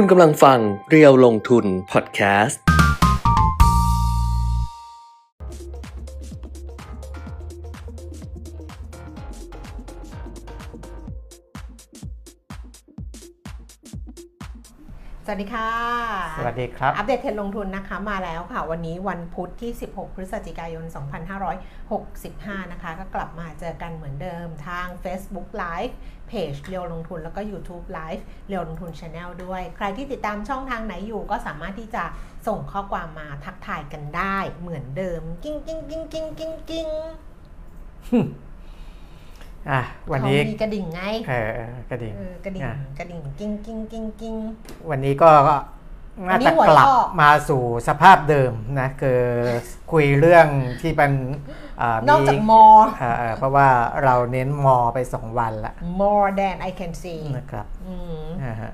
คุณกำลังฟังเรียวลงทุนพอดแคสต์ สวัสดีค่ะ สวัสดีครับ อัปเดตเทรนด์ลงทุนนะคะมาแล้วค่ะ วันนี้วันพุธที่ 16 พฤศจิกายน 2565 นะคะ ก็กลับมาเจอกันเหมือนเดิมทาง Facebook Live เพจเรียวลงทุนแล้วก็ YouTube Live เรียวลงทุน Channel ด้วย ใครที่ติดตามช่องทางไหนอยู่ก็สามารถที่จะส่งข้อความมาทักทายกันได้เหมือนเดิม กิ้งกิ้งกิ้งกิ้งกิ้งกิ้งอะวันนี้เขามีกระดิ่งไงเออเออกระดิ่งเออกระดิ่งอะกระดิ่งกิ้งกิ้งกิ้งกิ้งวันนี้ก็น่าวันนี้จะหวนกลับออกมาสู่สภาพเดิมนะคือคุยเรื่องที่เป็นอ่า นอกจากมีมอเอ่อเอ่อเพราะว่าเราเน้นมอไปสองวันละ more than I can see นะครับอืมอ่าฮะ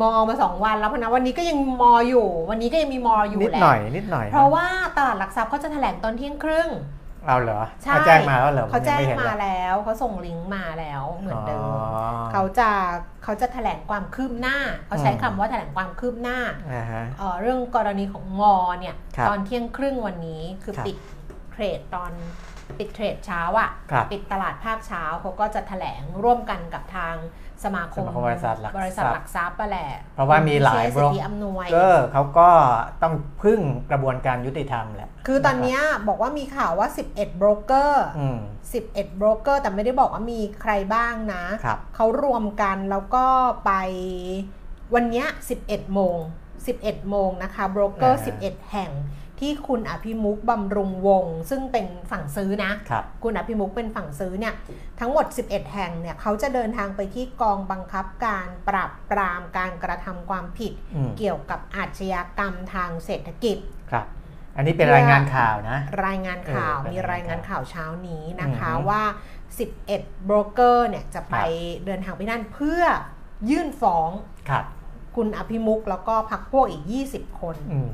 มอมาสองวันแล้วเพราะนะวันนี้ก็ยังมออยู่ วันนี้ก็ยังมีมออยู่นิดแหละหน่อยนิดหน่อย เพราะว่าตลาดหลักทรัพย์เขาจะแถลงตอนเที่ยงครึ่งเอาเหรอใช่เขาแจ้งมาแล้วเหรอเขาแจ้งผยัไห็นมาเลยแล้วเขาส่งลิงก์มาแล้วเหมือนเดิมอ๋อเขาจะเขาจะแถลงความคืบหน้าเขาใช้อืมคำว่าแถลงความคืบหน้าอ่าฮะเอ่อเรื่องกรณีของงอเนี่ยครับตอนเที่ยงครึ่งวันนี้คือครับปิด เทรดตอนปิดเทรดเช้าอะครับปิดตลาดภาคเช้าเขาก็จะแถลงร่วมกันกับทางสมาคมสมาคมบริษัทหลักบริษัททรัพย์หลักทรัพย์ไปแหละ เพราะว่ามีหลายคุณบล็อกสิทธิอำนวยเกอร์เขาก็ต้องพึ่งกระบวนการยุติธรรมแหละ คือตอนเนี้ยบอกว่ามีข่าวว่า 11โบรกเกอร์อืม11โบรกเกอร์แต่ไม่ได้บอกว่ามีใครบ้างนะครับเขารวมกันแล้วก็ไปวันเนี้ย11 โมง 11 โมงนะคะโบรกเกอร์อ่าฮะ11 แห่ง ที่คุณอภิมุกบำรุงวงศ์ซึ่งเป็นฝั่งซื้อนะครับคุณอภิมุกเป็นฝั่งซื้อเนี่ยทั้งหมด 11 แห่งเนี่ยเขาจะเดินทางไปที่กองบังคับการปราบปรามการกระทำความผิดอืมเกี่ยวกับอาชญากรรมทางเศรษฐกิจครับอันนี้เป็นรายงานข่าวนะ รายงานข่าวเออเป็นมีรายงานข่าวเช้านี้นะคะอือฮึว่า 11 โบรกเกอร์เนี่ยจะไปเดินทางไปนั่นเพื่อยื่นฟ้องครับคุณอภิมุกแล้วก็พักพวกอีก 20 คนอืม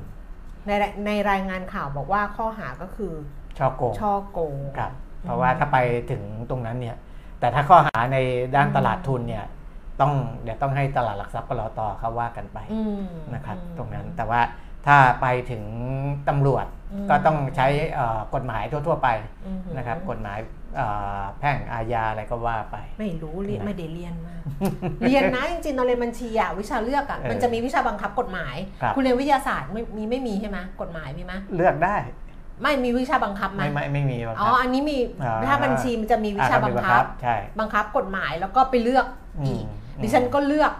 ในในรายงานข่าวบอกว่าข้อหาก็คือช่อโกงช่อโกงครับเพราะว่าถ้าไปถึงตรงนั้นเนี่ย แต่ถ้าข้อหาในด้านตลาดทุนเนี่ยต้องเดี๋ยวต้องให้ตลาดหลักทรัพย์ปลตเขาว่ากันไปอืมนะครับอืมตรงนั้นแต่ว่าถ้าไปถึงตำรวจอืมก็ต้องใช้เอ่อกฎหมายทั่ว ๆ ไปอืมนะครับ กฎหมายเอ่อ แพ่งอาญาอะไรก็ว่าไป ไม่รู้เรียนนะไม่ได้เรียนมา เรียนนะจริงๆตอนเรียนบัญชีอะวิชาเลือกอะเออมันจะมีวิชาบังคับกฎหมายครับคุณเรียนวิทยาศาสตร์ไม่มีไม่มีใช่ไหมกฎหมายมีไหมเลือกได้ ไม่มีวิชาบังคับไหมไม่ไม่ไม่มีหรอกอ๋คอรับอันนี้มีอ่าถ้าบัญชีมันจะมีวิชาอ่บังมีคับใช่บังคับกฎหมายแล้วก็ไปเลือกอีกอืมดิฉันก็เลือก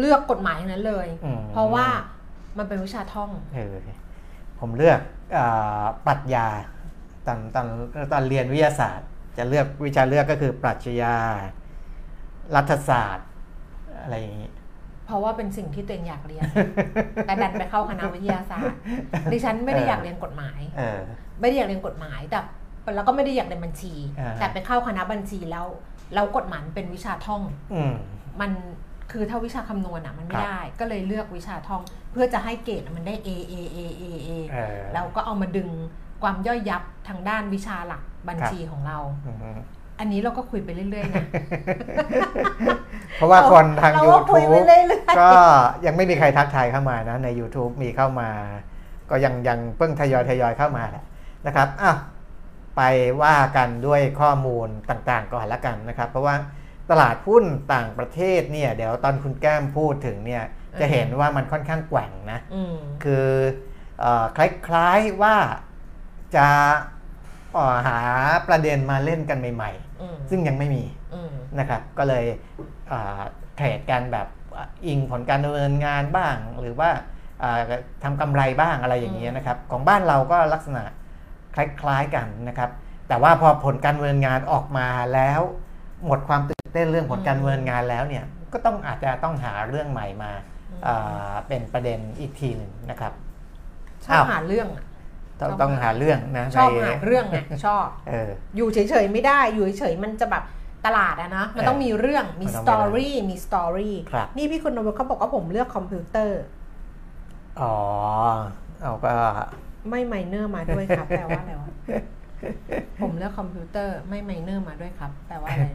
เลือกกฎหมายทั้งนั้นเลยอืมเพราะว่ามันเป็นวิชาท่องเออผมเลือกเออปรัชญาตอนตอนตอนเรียนวิทยาศาสตร์ จะเลือกวิชาเลือกก็คือปรัชญา รัฐศาสตร์อะไรอย่างนี้ เพราะว่าเป็นสิ่งที่ตัวเองอยากเรียน แต่ดันไปเข้าคณะวิทยาศาสตร์ดิฉันไม่ได้อยากเรียนกฎหมายเออไม่ได้อยากเรียนกฎหมายแต่แล้วก็ไม่ได้อยากเรียนบัญชีอ่าแต่ไปเข้าคณะบัญชีแล้วแล้วกฎหมายมันเป็นวิชาท่องอืมมันคือถ้าวิชาคำนวณอะมันไม่ครับได้ ก็เลยเลือกวิชาท่อง เพื่อจะให้เกรดมันได้ A A A A A เออแล้วก็เอามาดึง ความย่อยยับทางด้านวิชาหลักบัญชีของเราอืมอันนี้เราก็คุยไปเรื่อยๆนะ เพราะว่าคนทางเราก็คุย YouTube ไปเรื่อยๆก็ยังไม่มีใครทักทายเข้ามานะ ใน YouTube มีเข้ามา ก็ยังยังเพิ่งทยอยทยอยเข้ามาแหละนะครับอะไปว่ากันด้วยข้อมูลต่างๆก่อนละกันนะครับ เพราะว่าตลาดหุ้นต่างประเทศเนี่ยเดี๋ยวตอนคุณแก้มพูดถึงเนี่ยจะเห็นว่ามันค่อนข้างแกว่งนะอืมคือเออคล้ายๆว่า จะเอ่อหาประเด็นมาเล่นกันใหม่อืมๆซึ่งยังไม่มีอืมนะครับ ก็เลยเอ่อเทรดกันแบบอิงผลการดำเนินงานบ้าง หรือว่าเอ่อทำกำไรบ้างอะไรอย่างเงี้ยนะครับ ของบ้านเราก็ลักษณะคล้ายๆกันนะครับ แต่ว่าพอผลการดำเนินงานออกมาแล้ว หมดความตื่นเต้นเรื่องผลการดำเนินงานแล้วเนี่ยก็ต้องอาจจะต้องหาเรื่องใหม่มาเอ่อเป็นประเด็นอีกทีหนึ่งนะครับชอบหาเรื่องอะ ต้องชอบต้องหาเรื่องนะชอบในหาเรื่องไงชอบเอออยู่เฉยๆไม่ได้อยู่เฉยๆมันจะแบบตลาดอะนะมันต้องมีเรื่องมีมันต้องมี story มี story ครับนี่พี่คุณนวเขาบอกว่าผมเลือกคอมพิวเตอร์ อ๋อ เอาก็ไม่ minor มาด้วยครับแปลว่าอะไรวะผมเลือกคอมพิวเตอร์ไม่ minor มาด้วยครับ แปลว่าอะไร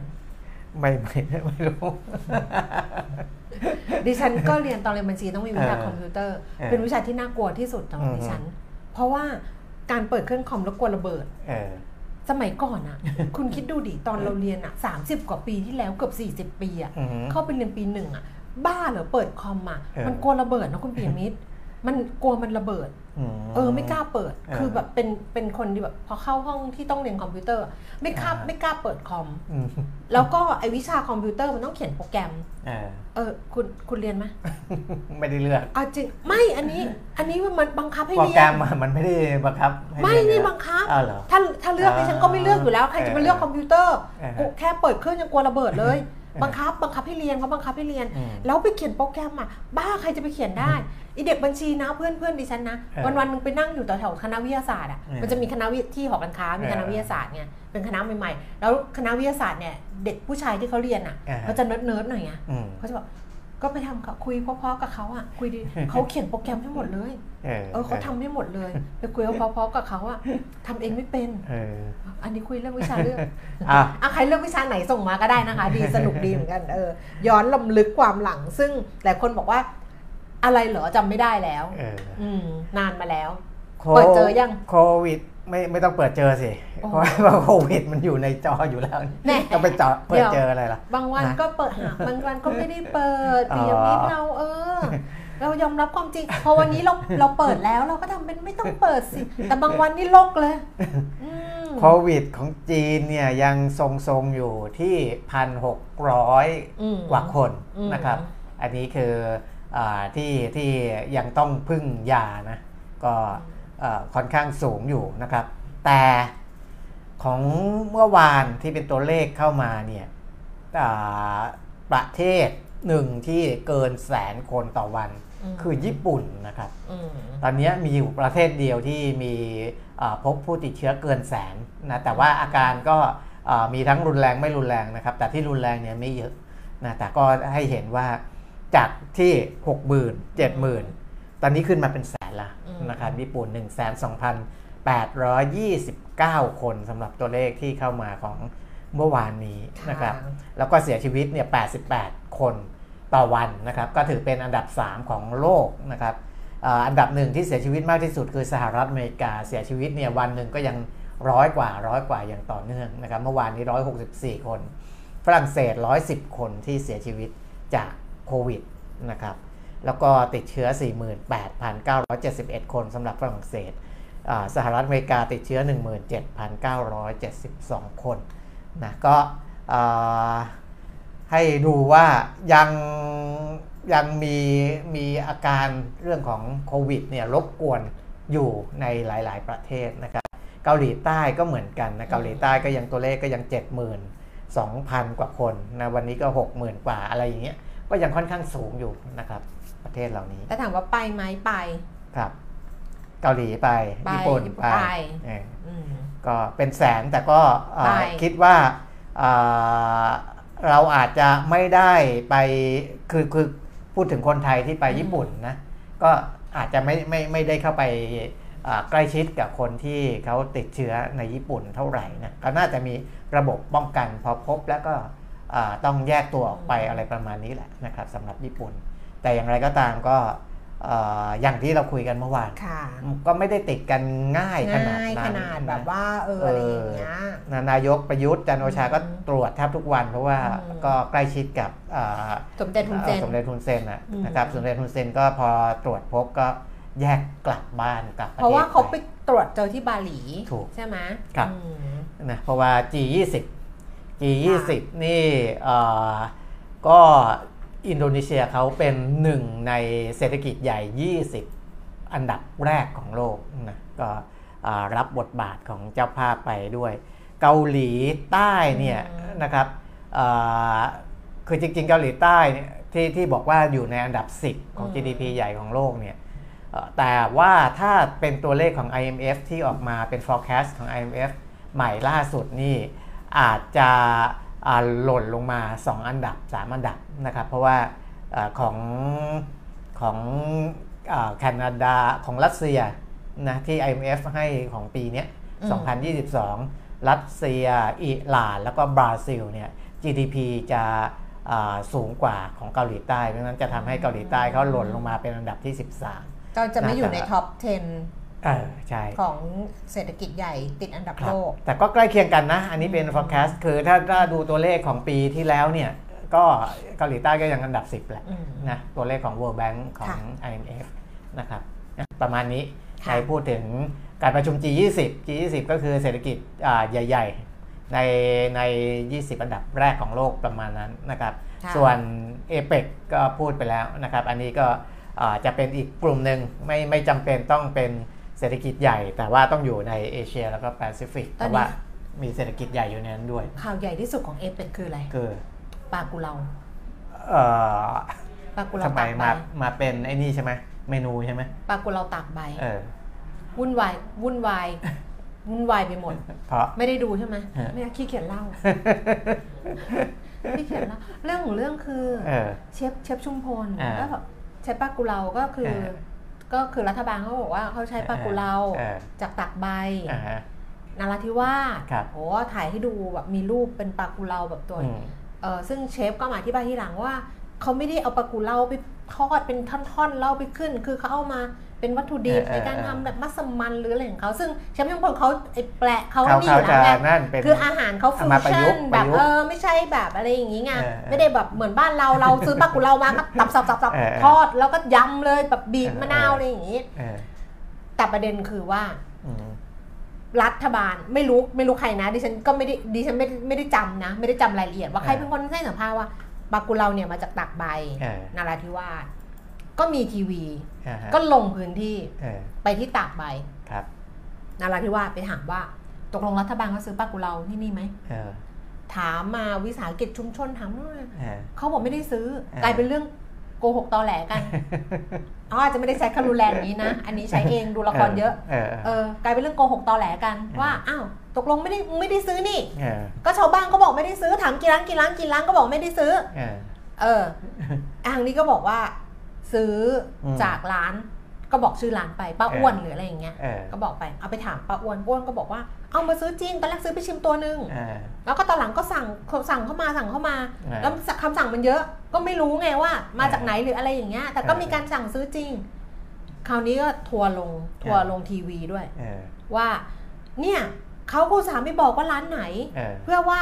ไม่ไม่ไม่รู้ดิฉันก็เรียนตอนเรียนบัญชีต้องมีวิชาเออคอมพิวเตอร์เออเป็นวิชาที่น่ากลัวที่สุดสำหรับอืมดิฉัน เพราะว่าการเปิดเครื่องคอมแล้วกลัวระเบิด เออ สมัยก่อนอะ คุณคิดดูดิตอนเราเรียนอะสามสิบกว่าปีที่แล้วเกือบสี่สิบ40ปีอะอือหือ เข้าไปเรียนปีหนึ่งอะบ้าเหรอเปิดคอมอะเออ มันกลัวระเบิดนะคุณปียมิตรมันกลัวมันระเบิดม เออไม่กล้าเปิดเออคือแบบเป็นเป็นคนที่แบบพอเข้าห้องที่ต้องเรียนคอมพิวเตอร์ ไม่กล้าอ่าไม่กล้าเปิดคอมอืมแล้วก็ไอวิชาคอมพิวเตอร์มันต้องเขียนโปรแกรมเออเออคุณคุณเรียนไหมไม่ได้เลือกเอาจริงไม่อันนี้อันนี้มันบังคับให้เรียนโปรแกรมอะมันไม่ได้บังคับให้เรียนไม่นี่อะบังคับอ้าวเหรอถ้าถ้าเลือกอ่าดิฉันก็ไม่เลือกอยู่แล้วใครจะมาเลือกเออคอมพิวเตอร์เออกูแค่เปิดเครื่องยังกลัวระเบิดเลยเออ บังคับบังคับให้เรียนเขาบังคับให้เรียนอืมแล้วไปเขียนโปรแกรมอะบ้าใครจะไปเขียนได้อีเด็กบัญชีนะเพื่อนเพื่อนดิฉันนะเออวันวันๆหนึ่งไปนั่งอยู่แถวๆคณะวิทยาศาสตร์อะเออมันจะมีคณะวิที่หอการค้ามีเออคณะวิทยาศาสตร์เนี่ยเป็นคณะใหม่ๆ แล้วคณะวิทยาศาสตร์เนี่ยเด็กผู้ชายที่เขาเรียนอะเออเขาจะเนิร์ดเนิร์ดๆหน่อยไงอืมเขาจะบอก ก็ไปทำกับคุยเพราะๆกับเขาอะคุยดีเขาเขียนโปรแกรมให้หมดเลยเออเออเขาทำให้หมดเลยไปคุยเพราะๆกับเขาอะทำเองไม่เป็นเอออันนี้คุยเรื่องวิชาเรื่องอะอะใครเลือกวิชาไหนส่งมาก็ได้นะคะ ดีสนุกดีเหมือนกันเออย้อนลำลึกความหลัง ซึ่งหลายคนบอกว่า อะไรเหรอจำไม่ได้แล้วเอออืมนานมาแล้วโคเปิดเจอยังโควิด ไม่ไม่ต้องเปิดเจอสิโอ้เพราะว่าโควิดมันอยู่ในจออยู่แล้วแน่ต้องไปเจาะเปิดเจออะไรล่ะ บางวันนะก็เปิดหาบางวันก็ไม่ได้เปิดอ๋อปียมิตรเราเออ เรายอมรับความจริง พอวันนี้เราเราเปิดแล้วเราก็ทำเป็นไม่ต้องเปิดสิ แต่บางวันนี่ลกเลยอืมโควิดของจีนเนี่ยยังทรงๆอยู่ที่พันหกร้อยอืมกว่าคนอืมนะครับ อันนี้คืออาที่ที่ยังต้องพึ่งยานะ ก็เอ่อ ค่อนข้างสูงอยู่นะครับ แต่ของเมื่อวานที่เป็นตัวเลขเข้ามาเนี่ยอ่าประเทศหนึ่งที่เกินแสนคนต่อวันมคือญี่ปุ่นนะครับอืมตอนนี้มีอยู่ประเทศเดียวที่มีอ่าพบผู้ติดเชื้อเกินแสนนะแต่ว่าอาการก็อ่ามีทั้งรุนแรงไม่รุนแรงนะครับ แต่ที่รุนแรงเนี่ยไม่เยอะนะแต่ก็ให้เห็นว่าจากที่ 6 0 0 0 0 7 0,000 ตอนนี้ขึ้นมาเป็นแสนละอืมนะครับญี่ปุ่น 1 2 8 2 9 คนสำหรับตัวเลขที่เข้ามาของเมื่อวานนี้นะครับแล้วก็เสียชีวิตเนี่ย88 คนต่อวันนะครับก็ถือเป็นอันดับ 3 ของโลกนะครับอ่าอันดับหนึ่งที่เสียชีวิตมากที่สุดคือสหรัฐอเมริกาเสียชีวิตเนี่ยวันหนึ่งก็ยังร้อยกว่าร้อยกว่าอย่างต่อเนื่องนะครับเมื่อวานนี้ 164 คน ฝรั่งเศส 110 คนที่เสียชีวิตจากโควิดนะครับ แล้วก็ติดเชื้อ 48,971 คนสำหรับฝรั่งเศสอ่าสหรัฐอเมริกาติดเชื้อ 17,972 คนนะก็อ่าให้ดูว่ายังยังมีมีอาการเรื่องของโควิดเนี่ยรบกวนอยู่ในหลาย ๆ ประเทศนะครับเกาหลีใต้ก็เหมือนกันนะเกาหลีใต้ก็ยังตัวเลขก็ยัง 72,000 กว่าคนนะวันนี้ก็ 60,000 กว่าอะไรอย่างเงี้ยก็ยังค่อนข้างสูงอยู่นะครับ ประเทศเหล่านี้ถ้าถามว่าไปไหมไป ครับ เกาหลีไปไปญี่ปุ่นญี่ปุ่ไปนไปเอออืมก็เป็นแสนแต่ก็เอ่อไปคิดว่าเอ่อเราอาจจะไม่ได้ไปคือคือพูดถึงคนไทยที่ไปญี่ปุ่นนะก็อาจจะไม่ไม่ไม่ได้เข้าไปอ่าใกล้ชิดกับคนที่เขาติดเชื้อในญี่ปุ่นเท่าไหร่นะก็น่าจะมีระบบป้องกันพอพบแล้วก็อ่าต้องแยกตัวออกไปอะไรประมาณนี้แหละนะครับสำหรับญี่ปุ่น แต่อย่างไรก็ตามก็เอ่ออย่างที่เราคุยกันเมื่อวานค่ะก็ไม่ได้ติดกันง่ายขนาดง่ายนั้ขนนาดนะแบบว่าเออเออออะไรอย่างเงี้ยนะนายกประยุทธ์จันทร์โอชาก็อืมตรวจแทบทุกวัน เพราะว่าอืมก็ใกล้ชิดกับอ่าสมเด็จทุนเซนสมเด็จทุนเซนนะอืมนะครับสมเด็จทุนเซนก็พอตรวจพบก็แยกกลับบ้านกลับประเทศเพราะว่าเขาไปไปตรวจเจอที่บาหลีถูกใช่ไหมครับอืมนะเพราะว่า G20 G20 นี่เอ่อก็ อินโดนีเซียเขาเป็นหนึ่งในเศรษฐกิจใหญ่ 20 อันดับแรกของโลกนะก็อ่ารับบทบาทของเจ้าภาพไปด้วย เกาหลีใต้เนี่ยอืมนะครับอ่าคือจริงๆ เกาหลีใต้เนี่ยที่ที่บอกว่าอยู่ในอันดับ 10 ของ GDP ใหญ่ของโลกเนี่ยเอ่อแต่ว่าถ้าเป็นตัวเลขของ IMF ที่ออกมาเป็น forecast ของ IMF ใหม่ล่าสุดนี่อาจจะอ่า หล่นลงมา 2 อันดับ 3 อันดับนะครับ เพราะว่าเออของของอาแคนาดาของรัสเซียนะที่ IMF ให้ของปีเนี้ยอืม2022 รัสเซีย อิหร่าน แล้วก็บราซิลเนี่ย GDP จะอ่าสูงกว่าของเกาหลีใต้ เพราะฉะนั้นจะทำให้เกาหลีใต้เขาหล่นลงมาเป็นอันดับที่ 13เราจะไม่อยู่ในท็อป เออใช่10ของเศรษฐกิจใหญ่ติดอันดับครัโลบกแต่ก็ใกล้เคียงกันนะ อันนี้เป็น forecast คือถ้าถ้าดูตัวเลขของปีที่แล้วเนี่ย ก็เกาหลีใต้ก็ยังอันดับ 10 แหละอืมนะตัวเลขของ World Bank ของค่ะ IMF นะครับนะประมาณนี้ค่ะใครพูดถึงการประชุม G20 G20 ก็คือเศรษฐกิจอ่าใหญ่ ๆ ในใน 20 อันดับแรกของโลกประมาณนั้นนะครับค่ะส่วน APEC ก็พูดไปแล้วนะครับ อันนี้ก็อ่าจะเป็นอีกกลุ่มหนึ่งไม่ไม่จำเป็นต้องเป็น เศรษฐกิจใหญ่ แต่ว่าต้องอยู่ในเอเชียแล้วก็แปซิฟิกตอนนี้แต่ว่ามีเศรษฐกิจใหญ่อยู่ในนั้นด้วย ข่าวใหญ่ที่สุดของเอเปกคืออะไรคือปลากุเลาเอ่อปลากุเลาทำไมตากใบมามาเป็นไอ้นี่ใช่ไหมเมนูใช่ไหมปลากุเลาตากใบเออวุ่นวายวุ่นวายวุ่นวายไปหมด เพราะไม่ได้ดูใช่ไหมฮะไม่ได้ขี้เกียจเล่าขี้เกียจเล่าเรื่องของเรื่องคือเออเชฟเชฟชุมพลอ่าก็แบบใช้ปลากุเลาก็คือเออ ก็คือรัฐบาลเขาบอกว่าเขาใช้ปลากุเลาเออจากตากใบอ่าฮะนาราธิวาสครับโอ้ถ่ายให้ดูแบบมีรูปเป็นปลากุเลาแบบตัวอืมเออซึ่งเชฟก็มาอธิบายทีหลังว่าเขาไม่ได้เอาปลากุเลาไปทอดเป็นท่อนๆเล่าไปขึ้น คือเขาเอามา เป็นวัตถุดิบเออเออในการทำแบบมัสมั่นหรืออะไรของเขาซึ่งเชฟชุมพลเขาไอ้แปะเขาเขานี่อเขายู่จะแล้วไงนั่นเป็นคืออาหารเขาฟิเอาวมาประยุชั่กนต์แบประบยุกต์เออไม่ใช่แบบอะไรอย่างงี้ไงเออเออไม่ได้แบบเหมือนบ้านเราเราซื้อปลากุเลามาก็ตับสับสับสับเออเออทอดแล้วก็ยำเลยแบบบีบเออมะนาวอะไรอย่างงี้เออแต่ประเด็นคือว่าอืมรัฐบาลไม่รู้ไม่รู้ใครนะดิฉันก็ไม่ได้ดิฉันไม่ได้ไม่ได้จำนะ ไม่ได้จำรายละเอียดว่าใครเป็นคนให้สัมภาษณ์ว่าปลากุเลาเนี่ยมาจากตากใบเออนาราธิวาส ก็มีทีวีอ่าฮะก็ลงพื้นที่เออไปที่ตากใบครับนาราธิวาสไปถามว่า ตกลงรัฐบาลเขาซื้อปลากุเลาที่นี่ไหมเออถามมาวิสาหกิจชุมชนถามว่าเออเขาบอกไม่ได้ซื้อเออกลายเป็นเรื่องโกหกตอแหลกันเขาอาจจะไม่ได้ใช้คำรุนแรงอย่างนี้นะ อันนี้ใช้เองดูละครเยอะเออเออกลายเป็นเรื่องโกหกตอแหลกันว่า อ้าว ตกลงไม่ได้ไม่ได้ซื้อนี่เออก็ชาวบ้านก็บอกไม่ได้ซื้อ ถามกี่ร้านกี่ร้านกี่ร้านก็บอกไม่ได้ซื้อ เออเออทางนี้ก็บอกว่า ซื้ออมจากร้านก็บอกชื่อร้านไปป้าเอออ้วนหรืออะไรอย่างเงี้ยเออก็บอกไปเอาไปถามป้าอ้วนอ้วนก็บอกว่าเอามาซื้อจริงตอนแรกซื้อไปชิมตัวหนึ่งเออแล้วก็ตอนหลังก็สั่งสั่งเข้ามาสั่งเข้ามาเออแล้วคำสั่งมันเยอะก็ไม่รู้ไงว่า มาจากเออไหนหรืออะไรอย่างเงี้ย แต่ก็เออมีการสั่งซื้อจริง คราวนี้ก็ทัวร์ลงทัวร์เออลงทีวีด้วยเออว่า เนี่ยเขาก็อุตสาห์ไม่บอกว่าร้านไหนเออเพื่อว่า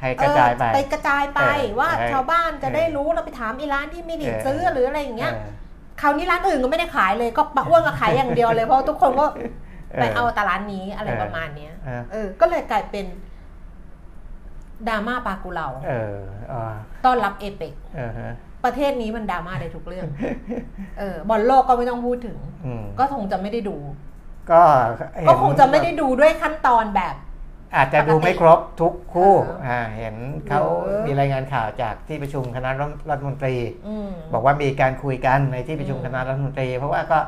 ให้กระจายไปเออไปกระจายไปเออว่าเออชาวบ้านจะเออได้รู้เราไปถามอีร้านที่ไม่ได้เออซื้อหรืออะไรอย่างเงี้ยเออคราวนี้ร้านอื่นก็ไม่ได้ขายเลยก็ปะอ้วนก็ขายอย่างเดียวเลยเพราะทุกคนก็ไปเอาแต่ร้านนี้อะไรเออประมาณเนี้ยเออเออ ก็เลยกลายเป็นดราม่าปากุเลาเอออ่าต้อนรับเอเปกเออฮะประเทศนี้มันดราม่าได้ทุกเรื่อง เออบอลโลกก็ไม่ต้องพูดถึงอืมก็คงจะไม่ได้ดู ก็เห็นก็คงจะไม่ได้ดูด้วยขั้นตอนแบบ อาจจะดูไม่ครบทุกคู่เอออ่อ่าเห็นเขาเออมีรายงานข่าวจากที่ประชุมคณะรัฐมนตรีอืมบอกว่ามีการคุยกันในที่ประชุมอืมคณะรัฐมนตรี เพราะว่าก็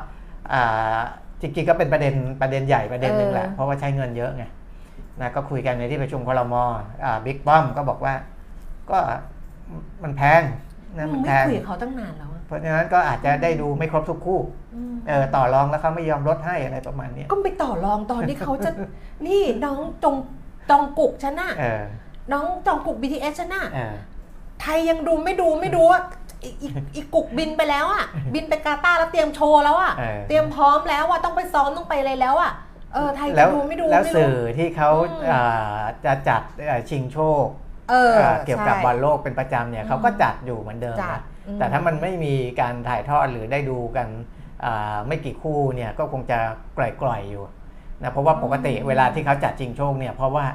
อ่าจริงๆก็เป็นประเด็นประเด็นใหญ่ประเด็นหนึ่งแหละเออเพราะว่าใช้เงินเยอะไงนะก็คุยกันในที่ประชุมคลมอ่าบิ๊กป้อมก็บอกว่า ก็มันแพงนะมันไม่แพงคุยกับเขาตั้งนานแล้วอะ เพราะฉะนั้นก็อาจจะได้ดูไม่ครบทุกคู่อืมเออต่อรองแล้วเขาไม่ยอมลดให้อะไรประมาณเนี้ยก็ไปต่อรองตอนที่เขาจะนี่น้องจงจองกุกชนะเออน้องจองกุก BTS ชนะเออไทยยังดูไม่ดูไม่ดูว่าอีอีอีกุกบินไปแล้วอะ บินไปกาตาร์แล้วเตรียมโชว์แล้วอะเออเตรียมพร้อมแล้วอะต้องไปซ้อมต้องไปอะไรแล้วอะเออไทยแล้จะวดูไม่ดูแล้วไม่รู้สื่อที่เขาอืมอ่าจะจัดเอ่อชิงโชคเออเอ่อเกี่ยวกับใช่บอลโลกเป็นประจำเนี่ยอืมเขาก็จัดอยู่เหมือนเดิมจัดนะอืม แต่ถ้ามันไม่มีการถ่ายทอดหรือได้ดูกันอ่าไม่กี่คู่เนี่ยก็คงจะกล่อยๆอยู่นะเพราะว่าปกติเวลาที่เขาจัดชิงโชคเนี่ยเพราะว่า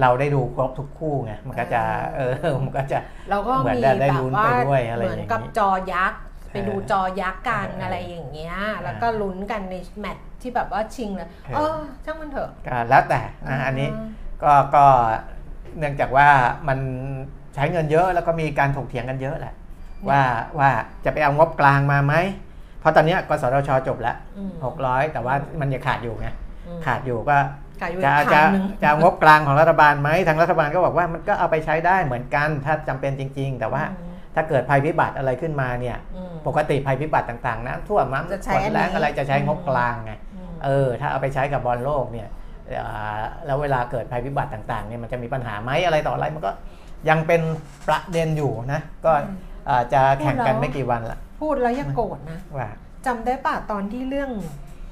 เราได้ดูครบทุกคู่ไงมันก็จะเออมันก็จะแล้วก็เหมือนมีได้ได้แบบลุ้นว่าไปด้วยอะไรเหมือนกับอย่างนี้จอยักษ์ไปดูเออจอยักษ์กันเออออะไรอย่างเงี้ยแล้วก็ลุ้นกันในแมตช์ที่แบบว่าชิงเลยเออเออช่างมันเถอะก็แล้วแต่นะอันนี้ก็ก็เนื่องจากว่ามันใช้เงินเยอะแล้วก็มีการถกเถียงกันเยอะแหละ ว่าว่าจะไปเอางบกลางมาไหม เพราะตอนเนี้ยกสทชจบแล้วอืม600แต่ว่ามันยังขาดอยู่ไงอืมขาดอยู่ก็ขายอยู่จะอีกจะทางหนึ่งจะเอางบกลางของรัฐบาลไหมทางรัฐบาลก็บอกว่ามันก็เอาไปใช้ได้เหมือนกันถ้าจำเป็นจริง ๆ แต่ว่าอืมถ้าเกิดภัยพิบัติอะไรขึ้นมาเนี่ยอืมปกติภัยพิบัติต่างๆน้ำท่วมน้ำจะใช้ฝนอันนี้แรงอะไรจะใช้งบกลางไงอืมเออถ้าเอาไปใช้กับบอลโลกเนี่ยอ่าแล้วเวลาเกิดภัยพิบัติต่างๆเนี่ยมันจะมีปัญหาไหมอะไรต่ออะไรมันก็ยังเป็นประเด็นอยู่นะก็อืมอา จจะแข่งกันพูดแล้วไม่กี่วันละพูดแล้วอย่าโกรธนะว่าจำได้ป่ะตอนที่เรื่อง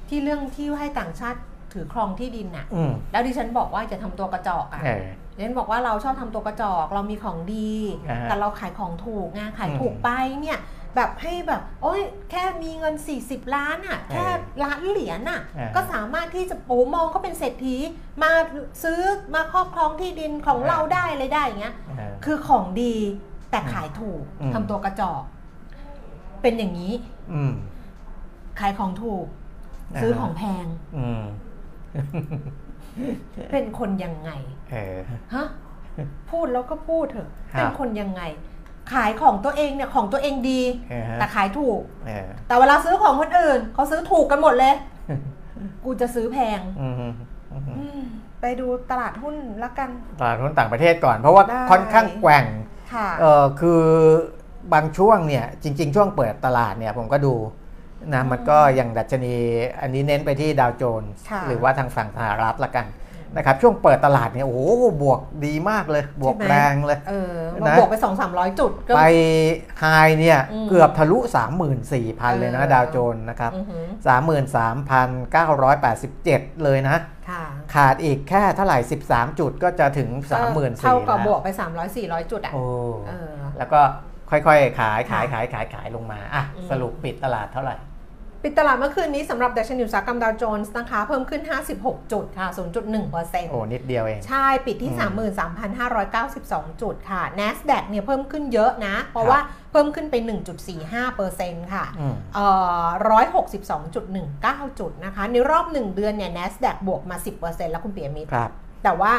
ที่เรื่องที่ให้ต่างชาติถือครองที่ดินน่ะอืมแล้วดิฉันบอกว่าจะทำตัวกระจอกอะเออดิฉันบอกว่าเราชอบทำตัวกระจอกเรามีของดีอ่าฮะแต่เราขายของถูกไงขายอืมถูกไปเนี่ยแบบให้แบบโอ้ยแค่มีเงิน 40 ล้านอะ่ะแค่ล้านเหรียญอะอ่าก็สามารถที่จะโอ้มองเขาเป็นเศรษฐีมาซื้อมาครอบครองที่ดินของอ่าเราได้เลยได้อย่างเงี้ยเออคือของดี แต่ขายถูกอืม ทำตัวกระจอก เป็นอย่างนี้ อืม ขายของถูก อ่า ซื้อของแพง อืมเป็นคนยังไง เออ ฮะ พูดแล้วก็พูดเถอะ ครับ เป็นคนยังไง ขายของตัวเองเนี่ยของตัวเองดี เออฮะแต่ขายถูก เออแต่เวลาซื้อของคนอื่นเขาซื้อถูกกันหมดเลย กูจะซื้อแพง อืมอืม อืมไปดูตลาดหุ้นแล้วกัน ตลาดหุ้นต่างประเทศก่อน เพราะว่าได้ ค่อนข้างแกว่ง ค่ะเออคือบางช่วงเนี่ยจริง ๆ ช่วงเปิดตลาดเนี่ยผมก็ดูนะมันก็อย่างดัชนีอันนี้เน้นไปที่ดาวโจนส์ค่ะหรือว่าทางฝั่งสหรัฐละกัน นะครับช่วงเปิดตลาดเนี่ยโอ้โหบวกดีมากเลย บวกใช่ไหมแรงเลยเออนะมาบวกไปสองสามร้อยจุดก็ไปไฮเนี่ยอืมเกือบทะลุ 34,000 เลยนะเออดาวโจนส์นะครับอือหือ33,987 เลยนะค่ะขาดอีกแค่เท่าไหร่ 13 จุดก็จะถึงก็34,000เท่ากับแล้วบวกไป 300 400 จุดอะโอ้เออแล้วก็ค่อยๆ ขายขายค่ะขายขายขายลงมาอะอืมสรุปปิดตลาดเท่าไหร่ ปิดตลาดเมื่อคืนนี้สำหรับดัชนีอุตสาหกรรมดาวโจนส์นะคะ เพิ่มขึ้น 56 จุดค่ะ 0.1%โอ้นิดเดียวเอง ใช่ ปิดที่อืม33,592 จุดค่ะ NASDAQ เนี่ยเพิ่มขึ้นเยอะนะ เพราะว่าเพิ่มขึ้นไป 1.45%ค่ะอืมเอ่อ162.19 จุดนะคะ ในรอบ 1 เดือนเนี่ย NASDAQ บวกมา 10%แล้วคุณเปียมิตรครับแต่ว่า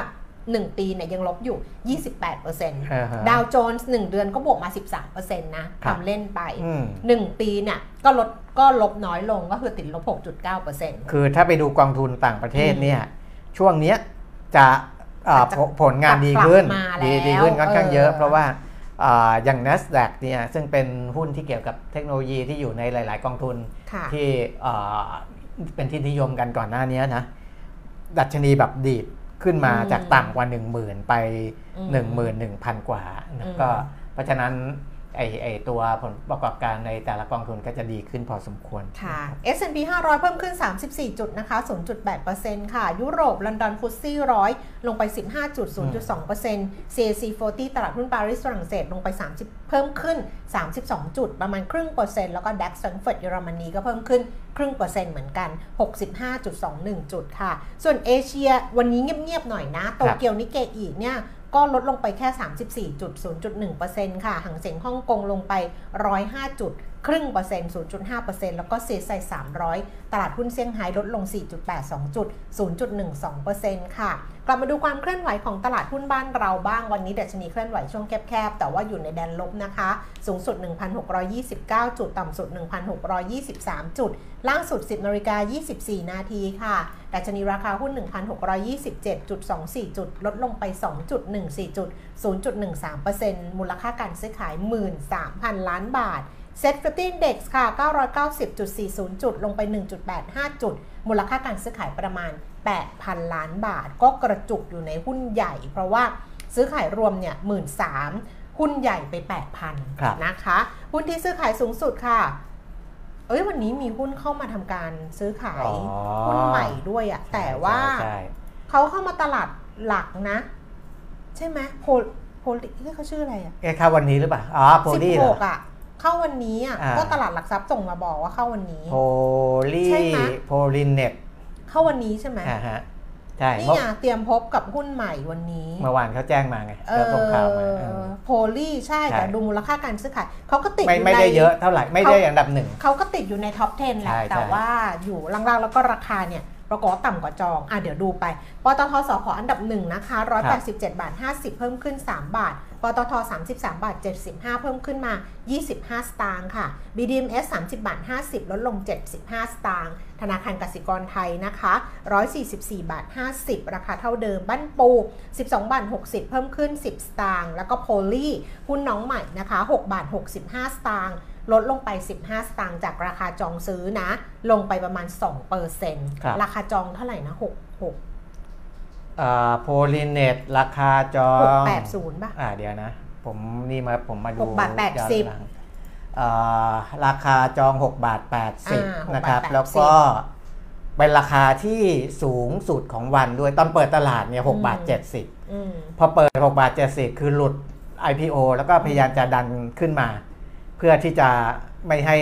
1 ปีเนี่ยยังลบอยู่ 28%อ่าฮะดาวโจนส์1เดือนก็บวกมา 13%นะครับทำเล่นไปอืม1ปีเนี่ยก็ลดก็ลบน้อยลงก็คือติดลบ 6.9%คือถ้าไปดูกองทุนต่างประเทศอืมเนี่ยช่วงเนี้ยจะอ่าจะผผลงานดีขึ้นกลับมาแล้วดีดีขึ้นค่อนข้างเยอะเออเพราะว่าอ่าอย่าง NASDAQ เนี่ยซึ่งเป็นหุ้นที่เกี่ยวกับเทคโนโลยีที่อยู่ในหลาย ๆ กองทุนค่ะที่อ่าเป็นที่นิยมกันก่อนหน้านี้นะ ดัชนีแบบดีด ขึ้นมาอืมจากต่ำกว่า 1 0,000 ไปอืม11,000 กว่านะอืมก็เพราะฉะนั้น ไอไอตัวผลประกอบการในแต่ละกองทุนก็จะดีขึ้นพอสมควรค่ะ S&P 500 เพิ่มขึ้น 34 จุดนะคะ 0.8%ค่ะ ยุโรป ลอนดอนฟุตซี่ร้อยลงไป 15จุด0.2% CAC 40 ตลาดหุ้นปารีสฝรั่งเศสลงไป 30 เพิ่มขึ้น 32 จุด ประมาณครึ่งเปอร์เซ็นต์แล้วก็ DAX แฟรงก์เฟิร์ตเยอรมนีก็เพิ่มขึ้นครึ่งเปอร์เซ็นต์เหมือนกัน 65.21 จุดค่ะ ส่วนเอเชียวันนี้เงียบๆหน่อยนะโตเกียวนิเกอีเนี่ย ก็ลดลงไปแค่ 34.0.1%ค่ะหังเสียงฮ่องกงลงไป 105 จุดครึ่งเปอร์เซ็นต์ 0.5%แล้วก็เซไซ300 ตลาดหุ้นเซี่ยงไฮ้ลดลง 4.82 จุด 0.12%ค่ะ กลับมาดูความเคลื่อนไหวของตลาดหุ้นบ้านเราบ้างวันนี้ดัชนีเคลื่อนไหวช่วงแคบๆ แต่ว่าอยู่ในแดนลบนะคะ สูงสุด 1,629 จุด ต่ำสุด 1,623 จุด ล่างสุด 10นาฬิกา24 นาทีค่ะ ดัชนีราคาหุ้น 1,627.24 จุด ลดลงไป 2.14 จุด 0.13%มูลค่าการซื้อขาย 13,000 ล้านบาทเซ็ตฟิฟตี้เด็กค่ะ 990.40 จุด ลงไป 1.85 จุด มูลค่าการซื้อขายประมาณ 8,000 ล้านบาท ก็กระจุกอยู่ในหุ้นใหญ่ เพราะว่าซื้อขายรวมเนี่ย13,000หุ้นใหญ่ไปครับ8,000นะคะ หุ้นที่ซื้อขายสูงสุดค่ะ เอ้ยวันนี้มีหุ้นเข้ามาทำการซื้อขายอ๋อหุ้นใหม่ด้วยอะแต่ว่าใช่เขาเข้ามาตลาดหลักนะ ใช่ไหมโพลโพลที่เขาชื่ออะไรอะเอ๊ะเข้าวันนี้หรือเปล่าอ๋อโพสิบลีหเหรอกอะเข้าวันนี้อะอ่าก็ตลาดหลักทรัพย์ส่งมาบอกว่าเข้าวันนี้โพลีใช่ไหมโพลินเน็ต เข้าวันนี้ใช่ไหมอ่าฮะใช่นี่เมื่อไงเตรียมพบกับหุ้นใหม่วันนี้เมื่อวานเขาแจ้งมาไงเอเขาส่งข่าวมาอเออโพลีใช่ใช่แต่ดูมูลค่าการซื้อขายเขาก็ติดไม่อยู่ไม่ในได้เยอะเท่าไหร่ไม่ได้อันดับหนึ่งเขาก็ติดอยู่ในท็อป 10 แหละใช่แต่ใช่ว่าอยู่ล่างๆแล้วก็ราคาเนี่ยปรากฏว่าต่ำกว่าจอง อะเดี๋ยวดูไป ปตทสพอันดับหนึ่งนะคะ 187 บาท 50 เพิ่มขึ้น 3 บาท ปตท 33 บาท 75 เพิ่มขึ้นมา 25 สตางค์ค่ะ BDMs 30 บาท 50 ลดลง 75 สตางค์ ธนาคารกสิกรไทยนะคะ 144 บาท 50 ราคาเท่าเดิม บ้านปู 12 บาท 60 เพิ่มขึ้น 10 สตางค์ แล้วก็โพลีหุ้นน้องใหม่นะคะ 6 บาท 65 สตางค์ลดลงไป 15 สตางค์จากราคาจองซื้อนะ ลงไปประมาณ2เปอร์เซ็นต์ครับราคาจองเท่าไหร่นะ 6 6 โพลิเนตราคาจอง 680ป่ะอ่าเดี๋ยวนะ ผมนี่มาผมมาดูหกบาทแปดสิบย้อนหลังอ่าราคาจอง 6 บาทอ่า80 นะครับ6บาท80แล้วก็เป็นราคาที่สูงสุดของวันด้วย ตอนเปิดตลาดเนี่ย6บาท 70อืมพอเปิด 6 บาท 70 คือหลุด IPO แล้วก็พยายามจะดันขึ้นมา เพื่อที่จะไม่ให้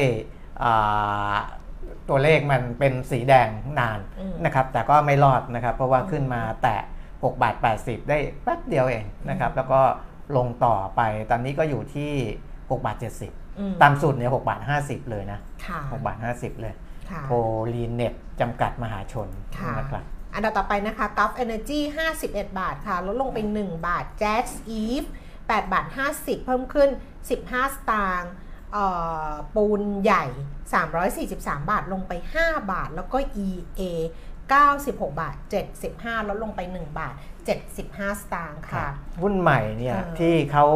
อ่า ตัวเลขมันเป็นสีแดงนานอืมนะครับแต่ก็ไม่รอดนะครับ เพราะว่าขึ้นมาแตะ6บาท80 ได้แป๊บเดียวเองนะครับแล้วก็ลงต่อไปตอนนี้ก็อยู่ที่6บาท70อืมตามสุดเนี่ย6บาท50 เลยนะค่ะ6บาท50 เลยค่ะโพลีเน็ตจำกัดมหาชนค่ะนะครับอันดับต่อไปนะคะ Gulf Energy 51 บาทค่ะ ลดลงไป 1 บาท Jazz Eve 8บาท 50 เพิ่มขึ้น 15 สตางค์เอ่อ ปูนใหญ่ 343 บาทลงไป 5 บาท แล้วก็ EA 96 บาท 75ลดลงไป 1 บาท 75 สตางค์ค่ะ หุ้นใหม่เนี่ยเออที่เขา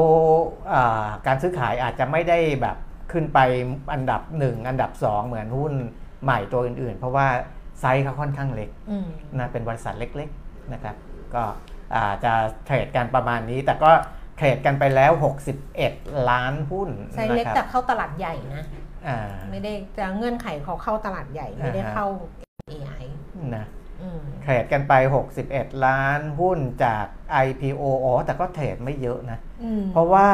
อ่าการซื้อขายอาจจะไม่ได้แบบขึ้นไปอันดับ 1 อันดับ 2 เหมือนหุ้นใหม่ตัวอื่นๆ เพราะว่าไซส์เขาค่อนข้างเล็กอืมนะเป็นบริษัทเล็กๆนะครับก็อาจจะเทรดกันประมาณนี้ แต่ก็ เทรดกันไปแล้ว 61 ล้านหุ้นไซส์เล็กนะคแต่รับเข้าตลาดใหญ่นะอ่าไม่ได้จะเงื่อนไขเขาเข้าตลาดใหญ่ไม่ได้อ่าฮะเข้า AI นะอืมเทรดกันไป 61 ล้านหุ้นจาก IPO อ๋อแต่ก็เทรดไม่เยอะนะอืมเพราะว่า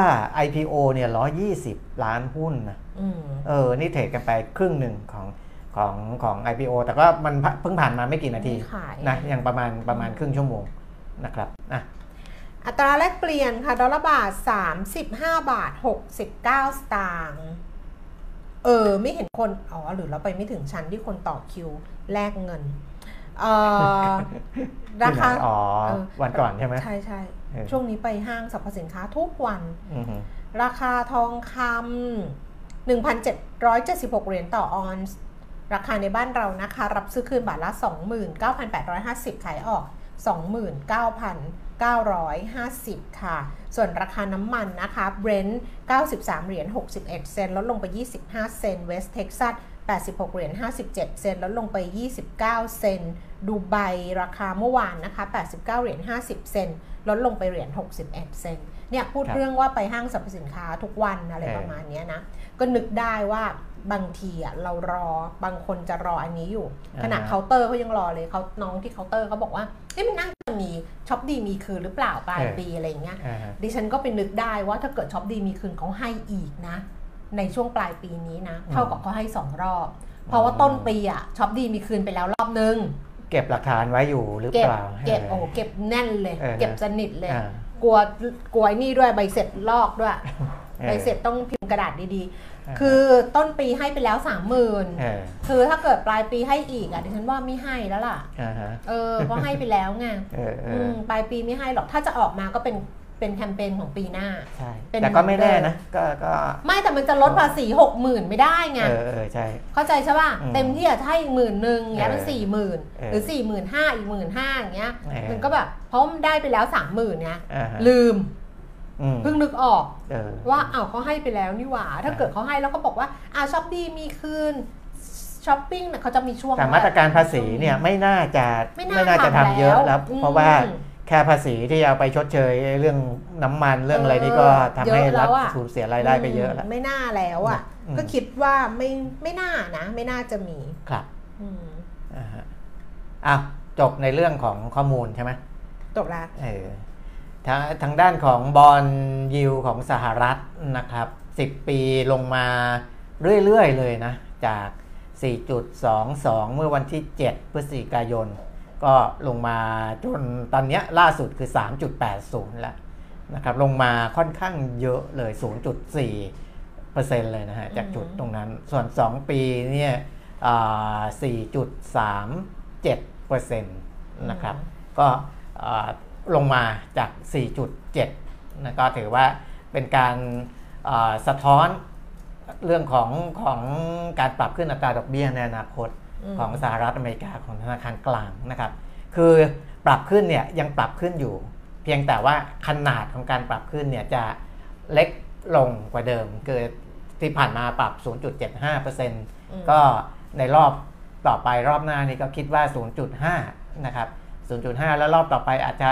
IPO เนี่ย 120 ล้านหุ้นนะอืมเออ นี่เทรดกันไปครึ่งหนึ่งของของของ IPO แต่ก็มันเพิ่งผ่านมาไม่กี่นาทีไม่ขายนะ ยังประมาณประมาณครึ่งชั่วโมงนะครับอะ อัตราแลกเปลี่ยนค่ะ ดอลลาร์บาท 35 บาท 69 สตางค์เออ ไม่เห็นคน อ๋อ หรือเราไปไม่ถึงชั้นที่คนต่อคิวแลกเงินเอ่อราคาที่ไหนอ๋อเออวันก่อนใช่ไหมใช่ใช่เออช่วงนี้ไปห้างสรรพสินค้าทุกวันอือฮึราคาทองคำ1,776 เหรียญต่อออนซ์ ราคาในบ้านเรานะคะ รับซื้อคืนบาทละ 29,850 ขายออก 950 ค่ะ ส่วนราคาน้ำมันนะคะ Brent 93 เหรียญ 61 เซน ลดลงไป 25 เซนต์ West Texas 86 เหรียญ 57 เซน ลดลงไป 29 เซน ดูไบราคาเมื่อวานนะคะ 89 เหรียญ 50 เซน ลดลงไปเหรียญ 61 เซน เนี่ยพูดรเรื่องว่าไปห้างสรรพสินค้าทุกวันอะไรประมาณนี้นะ ก็นึกได้ว่า บางทีอะเรารอบางคนจะรออันนี้อยู่ ขณะเคาน์เตอร์เขายังรอเลยเขาน้องที่เคาน์เตอร์เขาบอกว่าเอ๊ะมันน่าจะมีช็อปดีมีคืนหรือเปล่าปลายปีอะไรอย่างเงี้ยอ่าฮะดิฉันก็ไปนึกได้ว่าถ้าเกิดช็อปดีมีคืนเขาให้อีกนะ ในช่วงปลายปีนี้นะ เท่ากับเขาให้สองรอบ เพราะว่าต้นปีอะช็อปดีมีคืนไปแล้วรอบนึง เก็บหลักฐานไว้อยู่หรือเก็เปบล่า เก็เก็บเออโอ้เก็บแน่นเลยเออเก็บสนิทเลยอ่ากลัวกลัวไอ้นี่ด้วยใบเสร็จลอกด้วยออใบเสร็จต้องพิมพ์กระดาษดีอ่าๆ คือต้นปีให้ไปแล้วสามหมื่นเออคือถ้าเกิดปลายปีให้อีกอะดิฉันว่าไม่ให้แล้วล่ะอ่าฮะเออเพราะให้ไปแล้วไงเออเออือมปลายปีไม่ให้หรอกถ้าจะออกมาก็เป็นเป็นแคมเปญของปีหน้าใช่เป็นแต่ก็ไม่แน่นะก็ก็ไม่แต่มันจะลดภาษีหกหมื่นไม่ได้ไงเออเออใช่เข้าใจใช่ป่ะอืมเต็มที่อะถ้าอีกหมื่นหนึ่งอย่างเงี้ยเออมันสี่หมื่นเออหรือสี่หมื่นห้าอีกหมื่นห้าอย่างเงี้ยเออมันก็แบบเพราะมันได้ไปแล้วสามหมื่นไงอ่าฮะลืมอืม เพิ่งนึกออกเออว่าอ้าวเขาให้ไปแล้วนี่หว่า ถ้าเกิดเขาให้แล้วก็บอกว่าอ่าช้อปดีมีคืนช้อปปิ้งเนี่ยเขาจะมีช่วงแต่มาตรการภาษีเนี่ยไม่น่าจะไม่น่าจะทำเยอะทำแล้วแล้วอืมเพราะว่าแค่ภาษีที่เอาไปชดเชยเรื่องน้ำมันเรื่องอะไรนี่ก็ทำให้เยอะแล้รัฐอะสูญเสียรายได้ไปเยอะแล้วไม่น่าแล้วอะอืมก็คิดว่าไม่ไม่น่านะ ไม่น่าจะมีครับอืมอ่าฮะอะจบในเรื่องของข้อมูลใช่ไหมจบแล้วเออ ทางทางด้านของบอลยิวของสหรัฐนะครับ 10 ปีลงมาเรื่อย ๆ เลยนะ จาก 4.22 เมื่อวันที่ 7 พฤศจิกายน ก็ลงมาจนตอนเนี้ยล่าสุดคือ 3.80 แล้วนะครับ ลงมาค่อนข้างเยอะเลย 0.4 เปอร์เซ็นต์เลยนะฮะ จากจุดตรงนั้น ส่วน 2 ปีเนี่ยอ่า4.37 เปอร์เซ็นต์นะครับ ก็อ่า ลงมาจาก 4.7นะก็ถือว่าเป็นการอ่าสะท้อนเรื่องของของการปรับขึ้นอัตราดอกเบี้ยในอนาคตอืมของสหรัฐอเมริกาของธนาคารกลางนะครับ คือปรับขึ้นเนี่ยยังปรับขึ้นอยู่ เพียงแต่ว่าขนาดของการปรับขึ้นเนี่ยจะเล็กลงกว่าเดิมเกิดที่ผ่านมาปรับ 0.75%ก็ในรอบต่อไปรอบหน้านี่ก็คิดว่า 0.5 นะครับ 0.5 แล้วรอบต่อไปอาจจะ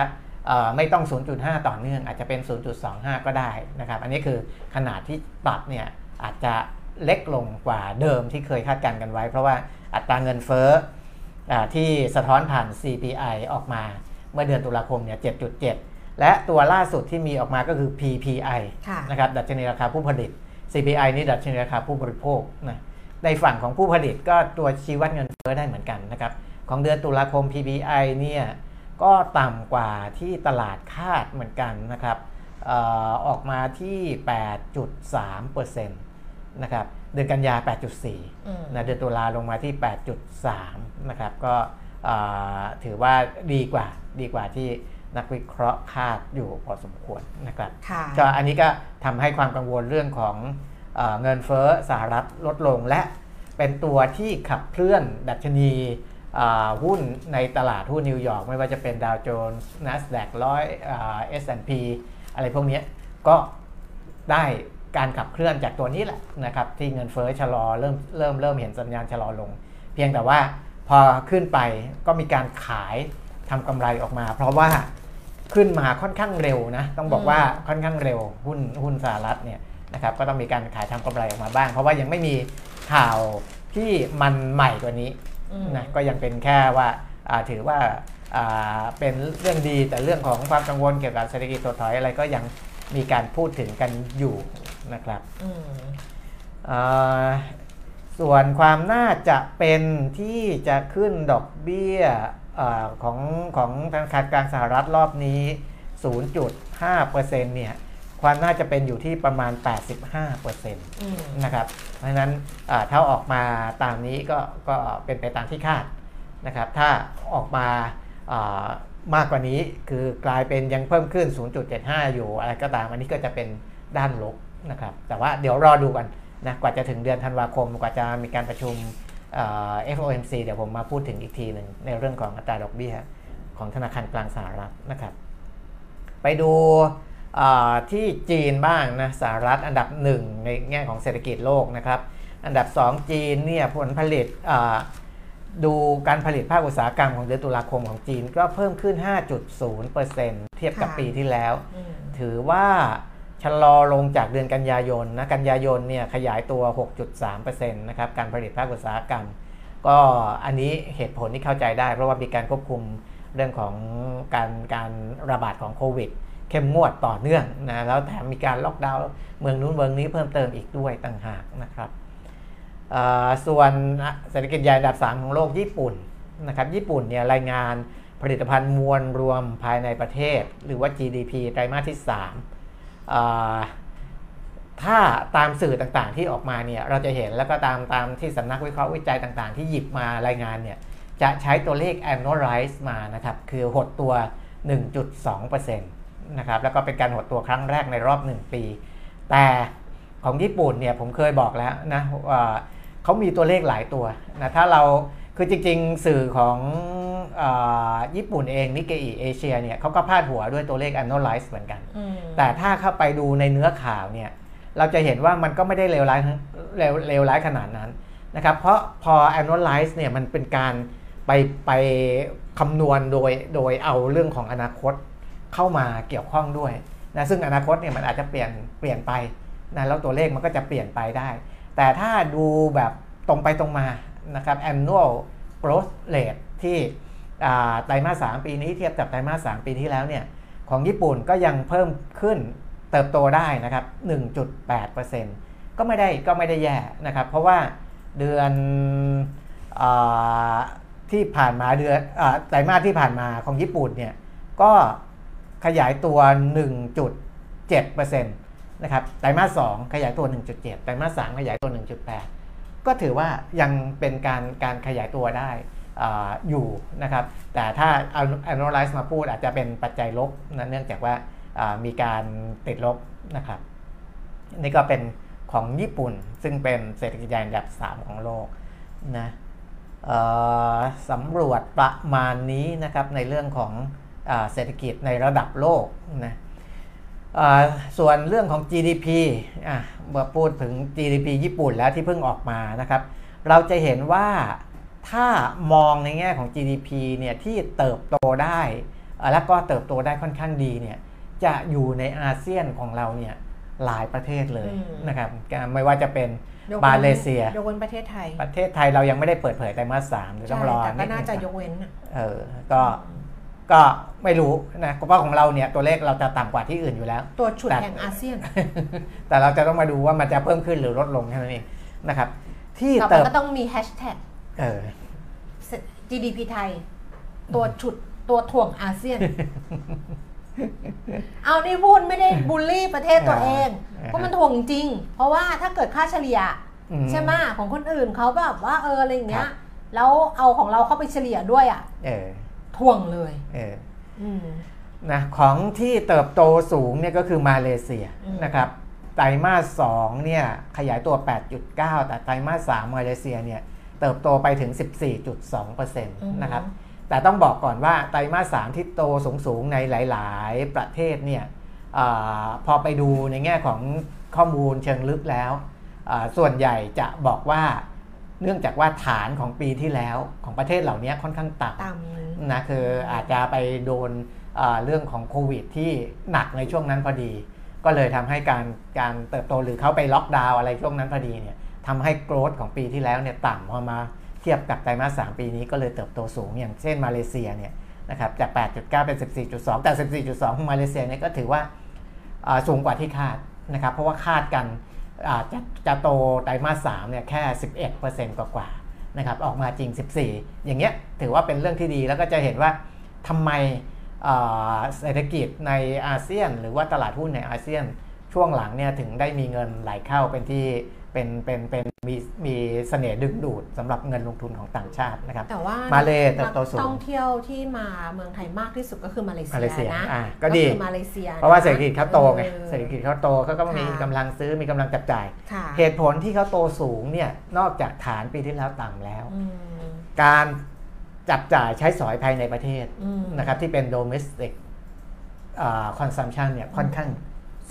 ไม่ต้อง 0.5 ต่อเนื่อง อาจจะเป็น 0.25 ก็ได้นะครับ อันนี้คือขนาดที่ปรับเนี่ยอาจจะเล็กลงกว่าเดิมที่เคยคาดการณ์กันไว้ เพราะว่าอัตราเงินเฟ้อที่สะท้อนผ่าน CPI ออกมาเมื่อเดือนตุลาคมเนี่ย 7.7 และตัวล่าสุดที่มีออกมาก็คือ PPI นะครับ ดัชนีราคาผู้ผลิต CPI นี่ดัชนีราคาผู้บริโภคนะในฝั่งของผู้ผลิตก็ตัวชี้วัดเงินเฟ้อได้เหมือนกันนะครับ ของเดือนตุลาคม PPI เนี่ย ก็ต่ำกว่าที่ตลาดคาดเหมือนกันนะครับอออกมาที่ 8.3%นะครับเดือนกันยา 8.4นะเดือนตุลาลงมาที่ 8.3 นะครับ ก็ถือว่าดีกว่าดีกว่าที่นักวิเคราะห์คาดอยู่พอสมควรนะครับก็อันนี้ก็ทำให้ความกังวลเรื่องของเงินเฟ้อสหรัฐลดลงและเป็นตัวที่ขับเคลื่อนดัชนี หุ้นในตลาดหุ้นนิวยอร์กไม่ว่าจะเป็นดาวโจนส์ NASDAQ ร้อย S&P อะไรพวกนี้ก็ได้การขับเคลื่อนจากตัวนี้แหละนะครับที่เงินเฟ้อชะลอเริ่มเริ่มเริ่มเห็นสัญญาณชะลอลง เพียงแต่ว่าพอขึ้นไปก็มีการขายทำกำไรออกมา เพราะว่าขึ้นมาค่อนข้างเร็วนะต้องบอกว่าค่อนข้างเร็วหุ้นหุ้นสหรัฐเนี่ยนะครับก็ต้องมีการขายทำกำไรออกมาบ้าง เพราะว่ายังไม่มีข่าวที่มันใหม่กว่านี้ นะก็ยังเป็นแค่ว่าถือว่าเป็นเรื่องดีแต่เรื่องของความกังวลเกี่ยวกับเศรษฐกิจถดถอยอะไรก็ยังมีการพูดถึงกันอยู่นะครับส่วนความน่าจะเป็นที่จะขึ้นดอกเบี้ยอของของธนาคารกลางสหรัฐรอบนี้ 0.5%เนี่ย ความน่าจะเป็นอยู่ที่ประมาณ 85%นะครับเพราะฉะนั้นถ้าออกมาตามนี้ก็ก็เป็นไปตามที่คาดนะครับถ้าออกมามากกว่านี้คือกลายเป็นยังเพิ่มขึ้น 0.75 อยู่อะไรก็ตามอันนี้ก็จะเป็นด้านลบนะครับแต่ว่าเดี๋ยวรอดูกันนะกว่าจะถึงเดือนธันวาคม กว่าจะมีการประชุม FOMC เดี๋ยวผมมาพูดถึงอีกทีหนึ่งในเรื่องของอัตราดอกเบี้ยของธนาคารกลางสหรัฐนะครับ ไปดู ที่จีนบ้างนะสหรัฐอันดับหนึ่งในแง่ของเศรษฐกิจโลกนะครับ อันดับ 2 จีนเนี่ยผลผลิตดูการผลิตภาคอุตสาหกรรมของเดือนตุลาคมของจีนก็เพิ่มขึ้น 5.0%เทียบกับปีที่แล้ว ถือว่าชะลอลงจากเดือนกันยายนนะกันยายนเนี่ยขยายตัว 6.3%นะครับการผลิตภาคอุตสาหกรรม ก็อันนี้เหตุผลที่เข้าใจได้ เพราะว่ามีการควบคุมเรื่องของการการระบาดของโควิด เข้มงวดต่อเนื่องนะแล้วแถมมีการล็อกดาวน์เมืองนู้นเมืองนี้เพิ่มเติมอีกด้วยต่างหากนะครับส่วนเศรษฐกิจใหญ่อันดับ 3 ของโลกญี่ปุ่นนะครับญี่ปุ่นเนี่ยรายงานผลิตภัณฑ์มวลรวมภายในประเทศ หรือว่า GDP ไตรมาสที่ 3 ถ้าตามสื่อต่างๆที่ออกมาเนี่ยเราจะเห็นแล้วก็ตามตามที่สำนักวิเคราะห์วิจัยต่างๆ ที่หยิบมารายงานเนี่ยจะใช้ตัวเลข annualize มานะครับ คือหดตัว 1.2% นะครับแล้วก็เป็นการหดตัวครั้งแรกในรอบ 1 ปี แต่ของญี่ปุ่นเนี่ยผมเคยบอกแล้วนะว่าเขามีตัวเลขหลายตัวนะถ้าเราคือจริงๆ สื่อของอญี่ปุ่นเองนิกเกอิเอเชียเนี่ยเขาก็พาดหัวด้วยตัวเลข annualize เหมือนกัน แต่ถ้าเข้าไปดูในเนื้อข่าวเนี่ยเราจะเห็นว่ามันก็ไม่ได้เลวร้ายเลวเลวร้ายขนาดนั้นนะครับเพราะพอ annualize เนี่ยมันเป็นการไปไปคำนวณโดยโดยเอาเรื่องของอนาคต เข้ามาเกี่ยวข้องด้วยนะซึ่งอนาคตเนี่ยมันอาจจะเปลี่ยนเปลี่ยนไปนะแล้วตัวเลขมันก็จะเปลี่ยนไปได้ แต่ถ้าดูแบบตรงไปตรงมานะครับ annual growth rate ที่ไตรมาส3ปีนี้เทียบกับไตรมาส3ปีที่แล้วเนี่ยของญี่ปุ่นก็ยังเพิ่มขึ้นเติบโตได้นะครับ 1.8%ก็ไม่ได้ก็ไม่ได้แย่นะครับ เพราะว่าเดือนอที่ผ่านมาเดือนไตรมาสที่ผ่านมาของญี่ปุ่นเนี่ยก็ ขยายตัว 1.7%นะครับไตรมาส2ขยายตัว 1.7 ไตรมาส3ขยายตัว 1.8 ก็ถือว่ายังเป็นการการขยายตัวได้ออยู่นะครับ แต่ถ้าเอา analyze มาพูดอาจจะเป็นปัจจัยลบนะเนื่องจากว่ามีการติดลบนะครับ นี่ก็เป็นของญี่ปุ่นซึ่งเป็นเศรษฐกิจใหญ่อันดับ 3 ของโลกนะสำรวจประมาณนี้นะครับในเรื่องของ เศรษฐกิจในระดับโลกนะส่วนเรื่องของ GDP เมื่อพูดถึง GDP ญี่ปุ่นแล้วที่เพิ่งออกมานะครับ เราจะเห็นว่าถ้ามองในแง่ของ GDP เนี่ยที่เติบโตได้เอ่อแล้วก็เติบโตได้ค่อนข้างดีเนี่ยจะอยู่ในอาเซียนของเราเนี่ยหลายประเทศเลยอืมนะครับไม่ว่าจะเป็นยกว้นมาเลเซีย ยกเว้นประเทศไทย ประเทศไทยเรายังไม่ได้เปิดเผยไตรมาสสามเดี๋ยวต้องรอใช่แต่ก็ดน่านึงจะยกเว้นอะเออก็ ก็ไม่รู้นะเพราะของเราเนี่ยตัวเลขเราจะต่ำกว่าที่อื่นอยู่แล้ว ตัวฉุดแต่แห่งอาเซียน แต่เราจะต้องมาดูว่ามันจะเพิ่มขึ้นหรือลดลงแค่นั้นเองนะครับ ที่ต่อไปเติบก็ต้องมีแฮชแท็กเออ GDP ไทย ตัวฉุดตัวถ่วงอาเซียน เอานี่พูดไม่ได้บูลลี่ประเทศตัวเองอ่าเพราะมันถ่วงจริง เพราะว่าถ้าเกิดค่าเฉลี่ยอืมใช่ไหมของคนอื่นเขาแบบว่าเอออะไรอย่างเงี้ครัยบแล้วเอาของเราเข้าไปเฉลี่ยด้วยอะ เออถ่วงเลยเอออืมนะของที่เติบโตสูงเนี่ยก็คือมาเลเซียอืมนะครับไตรมาส2เนี่ยขยายตัว 8.9 แต่ไตรมาส3มาเลเซียเนี่ยเติบโตไปถึง 14.2%นะครับแต่ต้องบอกก่อนว่าไตรมาส3ที่โตสูงๆในหลายๆ ประเทศเนี่ยอาพอไปดูในแง่ของข้อมูลเชิงลึกแล้วอ่าส่วนใหญ่จะบอกว่า เนื่องจากว่าฐานของปีที่แล้วของประเทศเหล่านี้ค่อนข้างต่ำต่ำนะคืออาจจะไปโดนเอ่อเรื่องของโควิดที่หนักในช่วงนั้นพอดี ก็เลยทำให้การการเติบโตหรือเขาไปล็อกดาวน์อะไรช่วงนั้นพอดีเนี่ยทำให้โกรธของปีที่แล้วเนี่ยต่ำพอมาเทียบกับไตรมาส3ปีนี้ก็เลยเติบโตสูงอย่างเช่นมาเลเซียเนี่ยนะครับจาก 8.9 เป็น 14.2 แต่ 14.2 ของมาเลเซียเนี่ยก็ถือว่าอ่าสูงกว่าที่คาดนะครับเพราะว่าคาดกันอ่า จะจะโตไตรมาสามเนี่ยแค่ 11%กว่าๆนะครับออกมาจริง 14 อย่างเงี้ยถือว่าเป็นเรื่องที่ดีแล้วก็จะเห็นว่าทำไมเศรษฐกิจในอาเซียน หรือว่าตลาดหุ้นในอาเซียนช่วงหลังเนี่ยถึงได้มีเงินไหลเข้าเป็นที่ เป็นเป็นเป็นมีมีเสน่ห์ดึงดูดสำหรับเงินลงทุนของต่างชาตินะครับ แต่ว่ามาเลเติบโตสูงนักท่องเที่ยวที่มาเมืองไทยมากที่สุดก็คือมาเลเซีมาเลเซียนะอะก็ดีคือมาเลเซีย เพราะว่าเศรษฐกิจเขาโตไงออเศรษฐกิจเขาโตเขาก็มีค่ะกำลังซื้อมีกำลังจับจ่ายค่ะเหตุผลที่เขาโตสูงเนี่ยนอกจากฐานปีที่แล้วต่ำแล้วอืมการจับจ่ายใช้สอยภายในประเทศอืมนะครับที่เป็น domestic อ่า consumption เนี่ยค่อนข้าง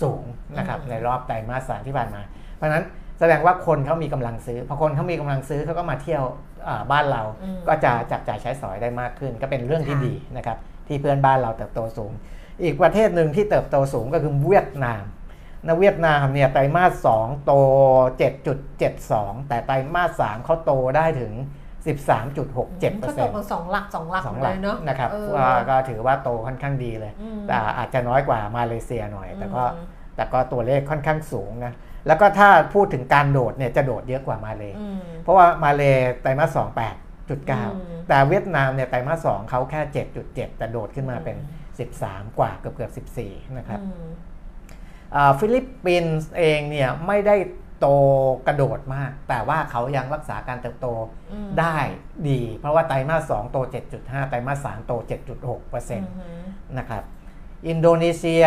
สูงนะครับอืมในรอบไตรมาสสามที่ผ่านมา เพราะฉะนั้น แสดงว่าคนเขามีกำลังซื้อพอคนเขามีกำลังซื้อเขาก็มาเที่ยวอ่าบ้านเราอืมก็จะจับจ่ายใช้สอยได้มากขึ้น ก็เป็นเรื่องที่ค่ะดีนะครับที่เพื่อนบ้านเราเติบโตสูง อีกประเทศหนึ่งที่เติบโตสูงก็คือเวียดนามนะเวียดนามเนี่ยไตรมาส2โต 7.72 แต่ไตรมาส3เขาโตได้ถึง 13.67%ก็ตกกันสองหลักสองหลักสองเลหลักยเนาะนะครับเออว่าก็ถือว่าโตค่อนข้างดีเลยอืมแต่อาจจะน้อยกว่ามาเลเซียหน่อย แต่ก็อืมแต่ก็ตัวเลขค่อนข้างสูงนะ แล้วก็ถ้าพูดถึงการโดดเนี่ยจะโดดเยอะกว่ามาเลอืมเพราะว่ามาเลไตรมาสสองแปดจุดเก้า อืมแต่เวียดนามเนี่ยไตรมาสสองเขาแค่เจ็ดจุดเจ็ดแต่โดดขึ้นมาเป็น13กว่าเกือบเกือบสิบสี่นะครับอืมอ่าฟิลิปปินส์เองเนี่ยไม่ได้โตกระโดดมาก แต่ว่าเขายังรักษาการเติบโตอืมได้ดี เพราะว่าไตรมาส2โต 7.5 ไตรมาส3โต 7.6% นะ อืม ครับ อินโดนีเซีย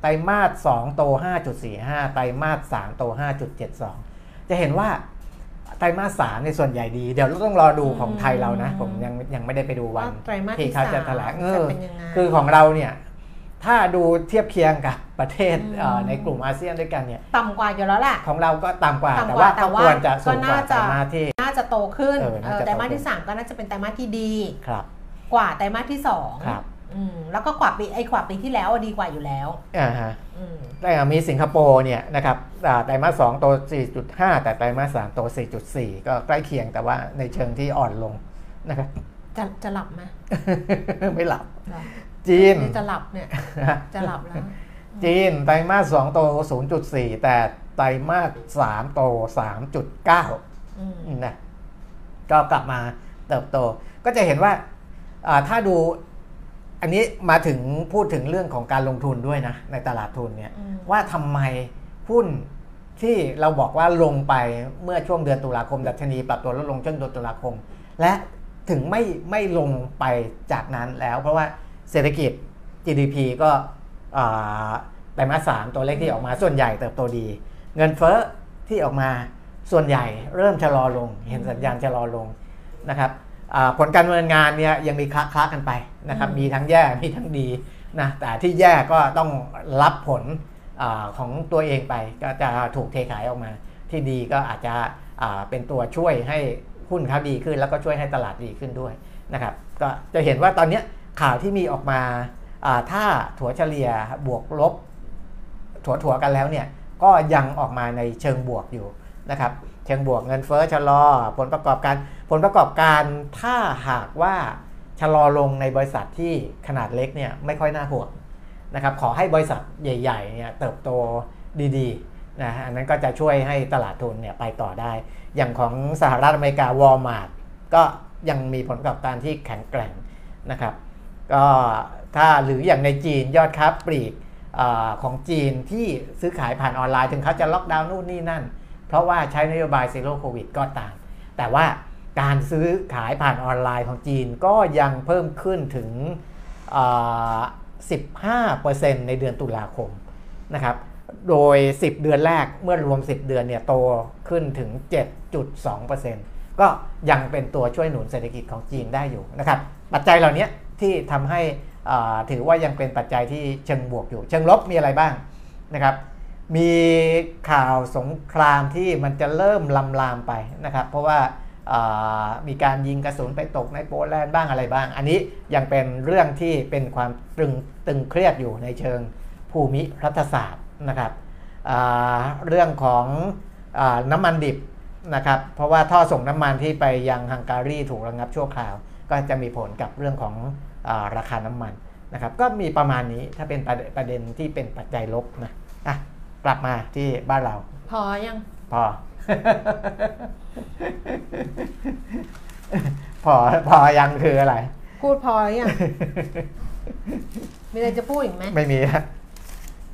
ไตรมาส2โต 5.45 ไตรมาส3โต 5.72 จะเห็นว่าไตรมาส3ในส่วนใหญ่ดี เดี๋ยวเราต้องรอดูของไทยเรานะ ผมยังยังไม่ได้ไปดูวัว่านไตรมาสที่ที่เขาสามจะแถลงเอจะอเป็นยังไงคือของเราเนี่ยถ้าดูเทียบเคียงกับประเทศอืมเอ่อในกลุ่มอาเซียนด้วยกันเนี่ยต่ำกว่าอยู่แล้วแหละของเราก็ต่ำกว่าต่ำแต่กว่าว่าแต่ก็ว่าควรจะสูก็งกว่าน่าไตรจะมาสที่น่าจะโตขึ้นเออน่าจะเออไตรมาสโตขึ้นที่สามก็น่าจะเป็นไตรมาสที่ดีครับกว่าไตรมาสที่ส องครับอืมแล้วก็กว่าปีไอ้กว่าปีที่แล้วอะดีกว่าอยู่แล้วอ่าฮะอืมแต่มีสิงคโปร์เนี่ยนะครับอ่าไตรมาส2โต 4.5 แต่ไตรมาส3โต 4.4 ก็ใกล้เคียงแต่ว่าในเชิงที่อ่อนลงนะครับ จะจะหลับไหมไม่หลับเหรอจีน จะหลับเนี่ย จะหลับแล้ว จีนไตรมาส2โต 0.4 แต่ไตรมาส3โต 3.9อืมนะก็กลับมาเติบโต ก็จะเห็นว่าอ่าถ้าดู อันนี้มาถึงพูดถึงเรื่องของการลงทุนด้วยนะ ในตลาดทุนเนี่ยอืมว่าทำไมหุ้นที่เราบอกว่าลงไปเมื่อช่วงเดือนตุลาคม ดัชนีปรับตัวลดลงช่วงเดือนตุลาคม และถึงไม่ไม่ลงไปจากนั้นแล้ว เพราะว่าเศรษฐกิจ GDP ก็อ่าไตรมาสสามตัวเลขที่ออกมาส่วนใหญ่เติบโตดี เงินเฟ้อที่ออกมาส่วนใหญ่เริ่มชะลอลง เห็นสัญญาณชะลอลงนะครับอ่า ผลการดำเนินงานเนี่ยยังมีคละคละกันไปนะครับอืมมีทั้งแย่มีทั้งดีนะแต่ที่แย่ก็ต้องรับผลอาของตัวเองไปก็จะถูกเทขายออกมา ที่ดีก็อาจจะอ่าเป็นตัวช่วยให้หุ้นเขาดีขึ้น แล้วก็ช่วยให้ตลาดดีขึ้นด้วยนะครับก็จะเห็นว่าตอนนี้ข่าวที่มีออกมาถ้าถัวเฉลี่ยบวกลบถัวถัวกันแล้วเนี่ยก็ยังออกมาในเชิงบวกอยู่นะครับ เชิงบวกเงินเฟ้อชะลอ ผลประกอบการผลประกอบการถ้าหากว่าชะลอลงในบริษัทที่ขนาดเล็กเนี่ยไม่ค่อยน่าห่วงนะครับขอให้บริษัทใหญ่ๆเนี่ยเติบโตดีๆนะอันนั้นก็จะช่วยให้ตลาดทุนเนี่ยไปต่อได้ อย่างของสหรัฐอเมริกาวอลมาร์ทก็ยังมีผลประกอบการที่แข็งแกร่งนะครับก็ถ้าหรืออย่างในจีนยอดค้าปลีกอของจีนที่ซื้อขายผ่านออนไลน์ถึงเขาจะล็อกดาวน์นู่นนี่นั่น เพราะว่าใช้นโยบายซีโร่โควิดก็ตาม แต่ว่าการซื้อขายผ่านออนไลน์ของจีนก็ยังเพิ่มขึ้นถึง 15%ในเดือนตุลาคมนะครับ โดย 10 เดือนแรกเมื่อรวม 10 เดือนเนี่ยโตขึ้นถึง 7.2%ก็ยังเป็นตัวช่วยหนุนเศรษฐกิจของจีนได้อยู่นะครับ ปัจจัยเหล่านี้ที่ทำให้ถือว่ายังเป็นปัจจัยที่เชิงบวกอยู่ เชิงลบมีอะไรบ้างนะครับ มีข่าวสงครามที่มันจะเริ่มลำลามไปนะครับ เพราะว่ามีการยิงกระสุนไปตกในโปแลนด์บ้างอะไรบ้าง อันนี้ยังเป็นเรื่องที่เป็นความตึงตึงเครียดอยู่ในเชิงภูมิรัฐศาสตร์นะครับเรื่องของอน้ำมันดิบนะครับเพราะว่าท่อส่งน้ำมันที่ไปยังฮังการีถูกระงับชั่วคราว ก็จะมีผลกับเรื่องของอราคาน้ำมันนะครับก็มีประมาณนี้ถ้าเป็นประเด็นที่เป็นปัจจัยลบนะอะ กลับมาที่บ้านเรา พอยัง พอ พอพอยังคืออะไร พูดพอยัง มีอะไรจะพูดอีกไหมไม่มีแล้ว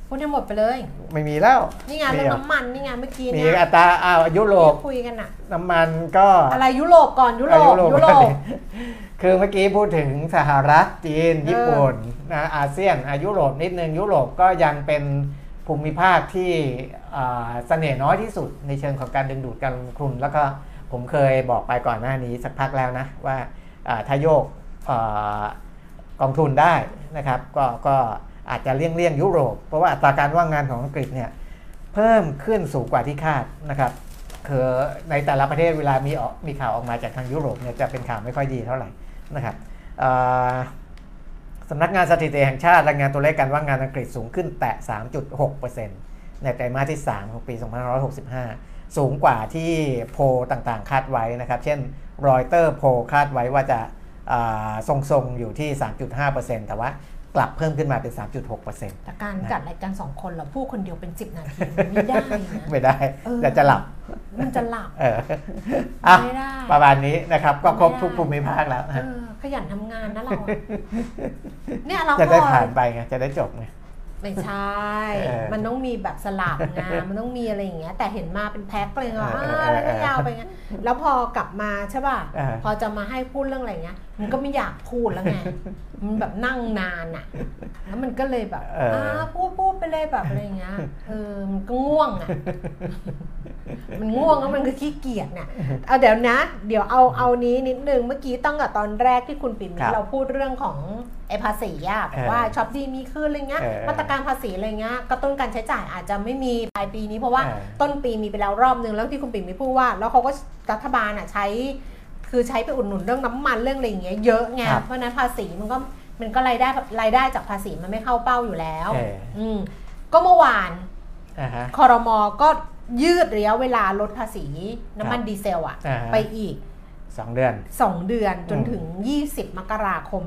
พูดให้หมดไปเลย ไม่มีแล้ว นี่ไงานเรื่องน้ำมันนี่ไงานเมื่อกี้มีเนี่ยอัตราอ้าวยุโรปคุยกันอะน้ำมันก็อะไรยุโรปก่อนยุโรปอะยุโรป คือเมื่อกี้พูดถึงสหรัฐจีน ญี่ปุ่นนะอาเซียนอายุโรปนิดนึงยุโรปก็ยังเป็น ภูมิภาคที่เสน่ห์น้อยที่สุดในเชิงของการดึงดูดการลงทุน แล้วก็ผมเคยบอกไปก่อนหน้านี้สักพักแล้วนะว่าถ้าโยกกองทุนได้นะครับก็ก็อาจจะเลี่ยงเลี่ยงยุโรป เพราะว่าอัตราการว่างงานของอังกฤษเนี่ยเพิ่มขึ้นสูงกว่าที่คาดนะครับคือในแต่ละประเทศเวลามีออกมีข่าวออกมาจากทางยุโรปเนี่ยจะเป็นข่าวไม่ค่อยดีเท่าไหร่นะครับ สำนักงานสถิติแห่งชาติรายงานตัวเลขการว่างงานอังกฤษสูงขึ้นแตะ 3.6%ในไตรมาสที่ 3 ของปี 2565 สูงกว่าที่โพต่างๆ คาดไว้นะครับ เช่นรอยเตอร์โพคาดไว้ว่าจะทรงๆ อยู่ที่ 3.5%แต่ว่า กลับเพิ่มขึ้นมาเป็น 3.6%แต่การจัดรายการสองคนเราพูดคนเดียวเป็น 10 นาทีไม่ได้นะไม่ได้แต่จะหลับ มันจะหลับเออไม่ได้ประมาณนี้นะครับ ก็ครบทุกภูมิภาคแล้วขยันทำงานนะเราเนี่ยเราจะได้ผ่านไปไงจะได้จบไง ไม่ใช่ มันต้องมีแบบสลับงานมันต้องมีอะไรอย่างเงี้ย แต่เห็นมาเป็นแพ็คเลยว่าแล้วก็ยาวไปงั้นแล้วพอกลับมาใช่ป่ะ พอจะมาให้พูดเรื่องอะไรเงี้ย มันก็ไม่อยากพูดแล้วไง มันแบบนั่งนานอะ แล้วมันก็เลยแบบอ่าพูดพูดไปเลยแบบอะไรเงี้ย เออ มันก็ง่วงอะ มันง่วงแล้วมันก็ขี้เกียจเนี่ยเอาเดี๋ยวนะ เดี๋ยวเอาเอานี้นิดนึง เมื่อกี้ตั้งแต่ตอนแรกที่คุณปิ่นเราพูดเรื่องของ ไอ้ภาษีอะแบบว่าช็อปดีมีขึ้นอะไรเงี้ยมาตรการภาษีอะไรเงี้ยกระตุ้นการใช้จ่ายอาจจะไม่มีปลายปีนี้เพราะว่าต้นปีมีไปแล้วรอบนึงแล้วที่คุณปิ่นมีพูดว่า แล้วเขาก็รัฐบาลอะใช้ คือใช้ไปอุดหนุนเรื่องน้ำมันเรื่องอะไรอย่างเงี้ยเยอะไงเพราะนั้นภาษีมันก็มันก็รายได้รายได้จากภาษีมันไม่เข้าเป้าอยู่แล้ว อืมก็เมื่อวานคอรมอก็ยืดระยะเวลาลดภาษีน้ำมันดีเซลอะไปอีก 2 เดือน 2 เดือนจนถึง 20 มกราคม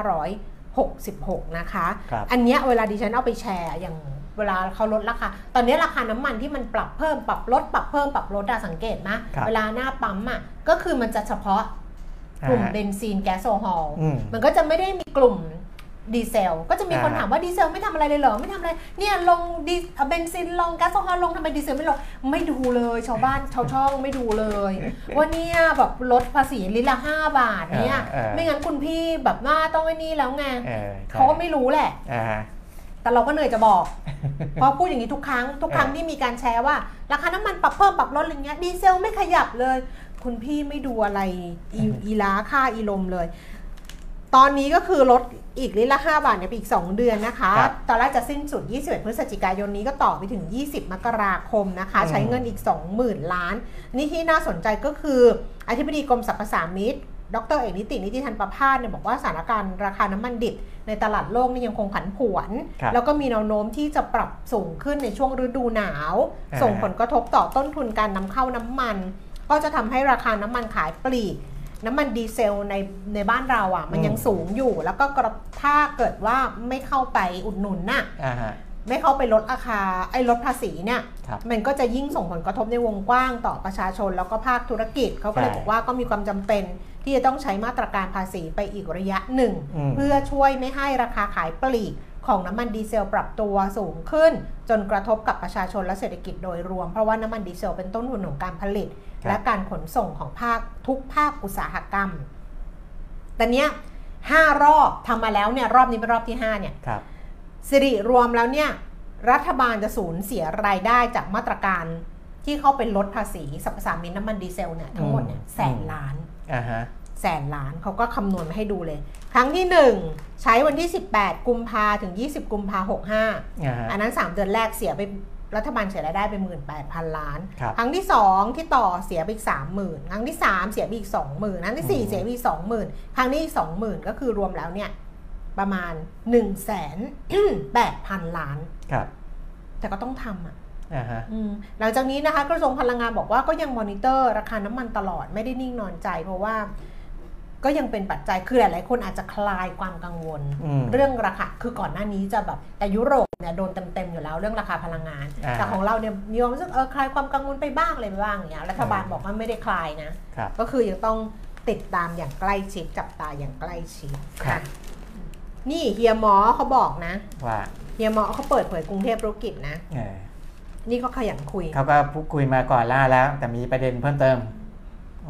2566 นะคะ อันนี้เวลาดิฉันเอาไปแชร์อย่างเวลาเขาลดราคา ตอนนี้ราคาน้ำมันที่มันปรับเพิ่มปรับลดปรับเพิ่มปรับลดสังเกตนะ เวลาหน้าปั๊มอะก็คือมันจะเฉพาะกลุ่มเบนซินแก๊สโซฮอลมันก็จะไม่ได้มีกลุ่ม ดีเซล ก็จะมีคนถามว่าดีเซลไม่ทำอะไรเลยเหรอ ไม่ทำอะไร เนี่ยลงดีเบนซินลงแก๊สโซฮอลลงทำไมดีเซลไม่ลง ไม่ดูเลย ชาวบ้านชาวช่องไม่ดูเลย ว่าเนี่ยแบบลดภาษีลิตรละห้าบาทเนี่ย ไม่งั้นคุณพี่แบบว่าต้องไอ้นี่แล้วไงเขาก็ไม่รู้แหละแต่เราก็เหนื่อยจะบอก เพราะพูดอย่างนี้ทุกครั้ง ทุกครั้งที่มีการแชร์ว่า ราคาน้ำมันปรับเพิ่มปรับลดอะไรเงี้ยดีเซลไม่ขยับเลย คุณพี่ไม่ดูอะไรอีล้าค่าอีลมเลย ตอนนี้ก็คือลดอีกลิตรละ 5 บาทเนี่ยไปอีก 2 เดือนนะคะ ครับตอนแรกจะสิ้นสุด 21 พฤศจิกายนนี้ก็ต่อไปถึง 20 มกราคมนะคะ อืม ใช้เงินอีก 20,000 ล้าน นี่ที่น่าสนใจก็คือ อธิบดีกรมสรรพสามิตดรเอกนิตินิติธันประพาสเนี่ยบอกว่าสถานการณ์ราคาน้ำมันดิบในตลาดโลกนี่ยังคงผันผวน ครับแล้วก็มีแนวโน้มที่จะปรับสูงขึ้นในช่วงฤดูหนาว อ่า ส่งผลกระทบต่อต้นทุนการนำเข้าน้ำมัน ก็จะทำให้ราคาน้ำมันขายปลีก น้ำมันดีเซลในในบ้านเราอะ มันอืมยังสูงอยู่ แล้วก็กระถ้าเกิดว่าไม่เข้าไปอุดหนุนน่ะอ่าฮะไม่เข้าไปลดราคาไอ้ลดภาษีเนี่ยครับมันก็จะยิ่งส่งผลกระทบในวงกว้างต่อประชาชนแล้วก็ภาคธุรกิจเขาก็เลยใช่บอกว่าก็มีความจำเป็นที่จะต้องใช้มาตรการภาษีไปอีกระยะหนึ่งอืมเพื่อช่วยไม่ให้ราคาขายปลีก ของน้ำมันดีเซลปรับตัวสูงขึ้น จนกระทบกับประชาชนและเศรษฐกิจโดยรวม เพราะว่าน้ำมันดีเซลเป็นต้นทุนของการผลิตครับและการขนส่งของภาคทุกภาคอุตสาหกรรม แต่เนี้ยห้ารอบทำมาแล้วเนี่ยรอบนี้เป็นรอบที่ห้าเนี่ยครับสิริรวมแล้วเนี่ยรัฐบาลจะสูญเสียรายได้จากมาตรการที่เข้าไปลดภาษีสรรพสามิตน้ำมันดีเซลเนี่ยทั้งหมดเนี่ยอืมแสนล้านอ่าฮะแสนล้านเขาก็คำนวณมาให้ดูเลย ครั้งที่ 1 ใช้วันที่ 18 กุมภาถึง 20 กุมภา65อ่าฮะอันนั้น 3 เดือนแรกเสียไปรัฐบาลเสียรายได้ไป 18,000 ล้านครับครั้งที่ 2 ที่ต่อเสียไปอีก 30,000 ครั้งที่ 3 เสียไปอีก 20,000 ครั้งที่อืม4เสียไปอีก 20,000 ครั้งนี้อีก 20,000 ก็คือรวมแล้วเนี่ยประมาณ 1 8 0 0 0 ล้าน ครับ แต่ก็ต้องทำอะอ่าฮะอืมหลังจากนี้นะคะกระทรวงพลังงานบอกว่าก็ยังมอนิเตอร์ราคาน้ำมันตลอดไม่ได้นิ่งนอนใจเพราะว่า ก็ยังเป็นปัจจัยคือหลายๆคนอาจจะคลายความกังวลอืมเรื่องราคาคือก่อนหน้านี้จะแบบแต่ยุโรปเนี่ยโดนเต็มๆอยู่แล้วเรื่องราคาพลังงานอ่าแต่ของเราเนี่ยมีความรู้สึกเออคลายความกังวลไปบ้างอะไรไปบ้างอย่างเงี้ยรัฐบาลอืมบอกว่าไม่ได้คลายนะครับก็คือยังต้องติดตามอย่างใกล้ชิดจับตาอย่างใกล้ชิดครับนี่เฮียหมอเขาบอกนะว่าเฮียหมอเขาเปิดเผยกรุงเทพธุรกิจนะเออนี่เขาขยันคุยเขาก็พูดคุยมาก่อนล่าแล้ว แต่มีประเด็นเพิ่มเติม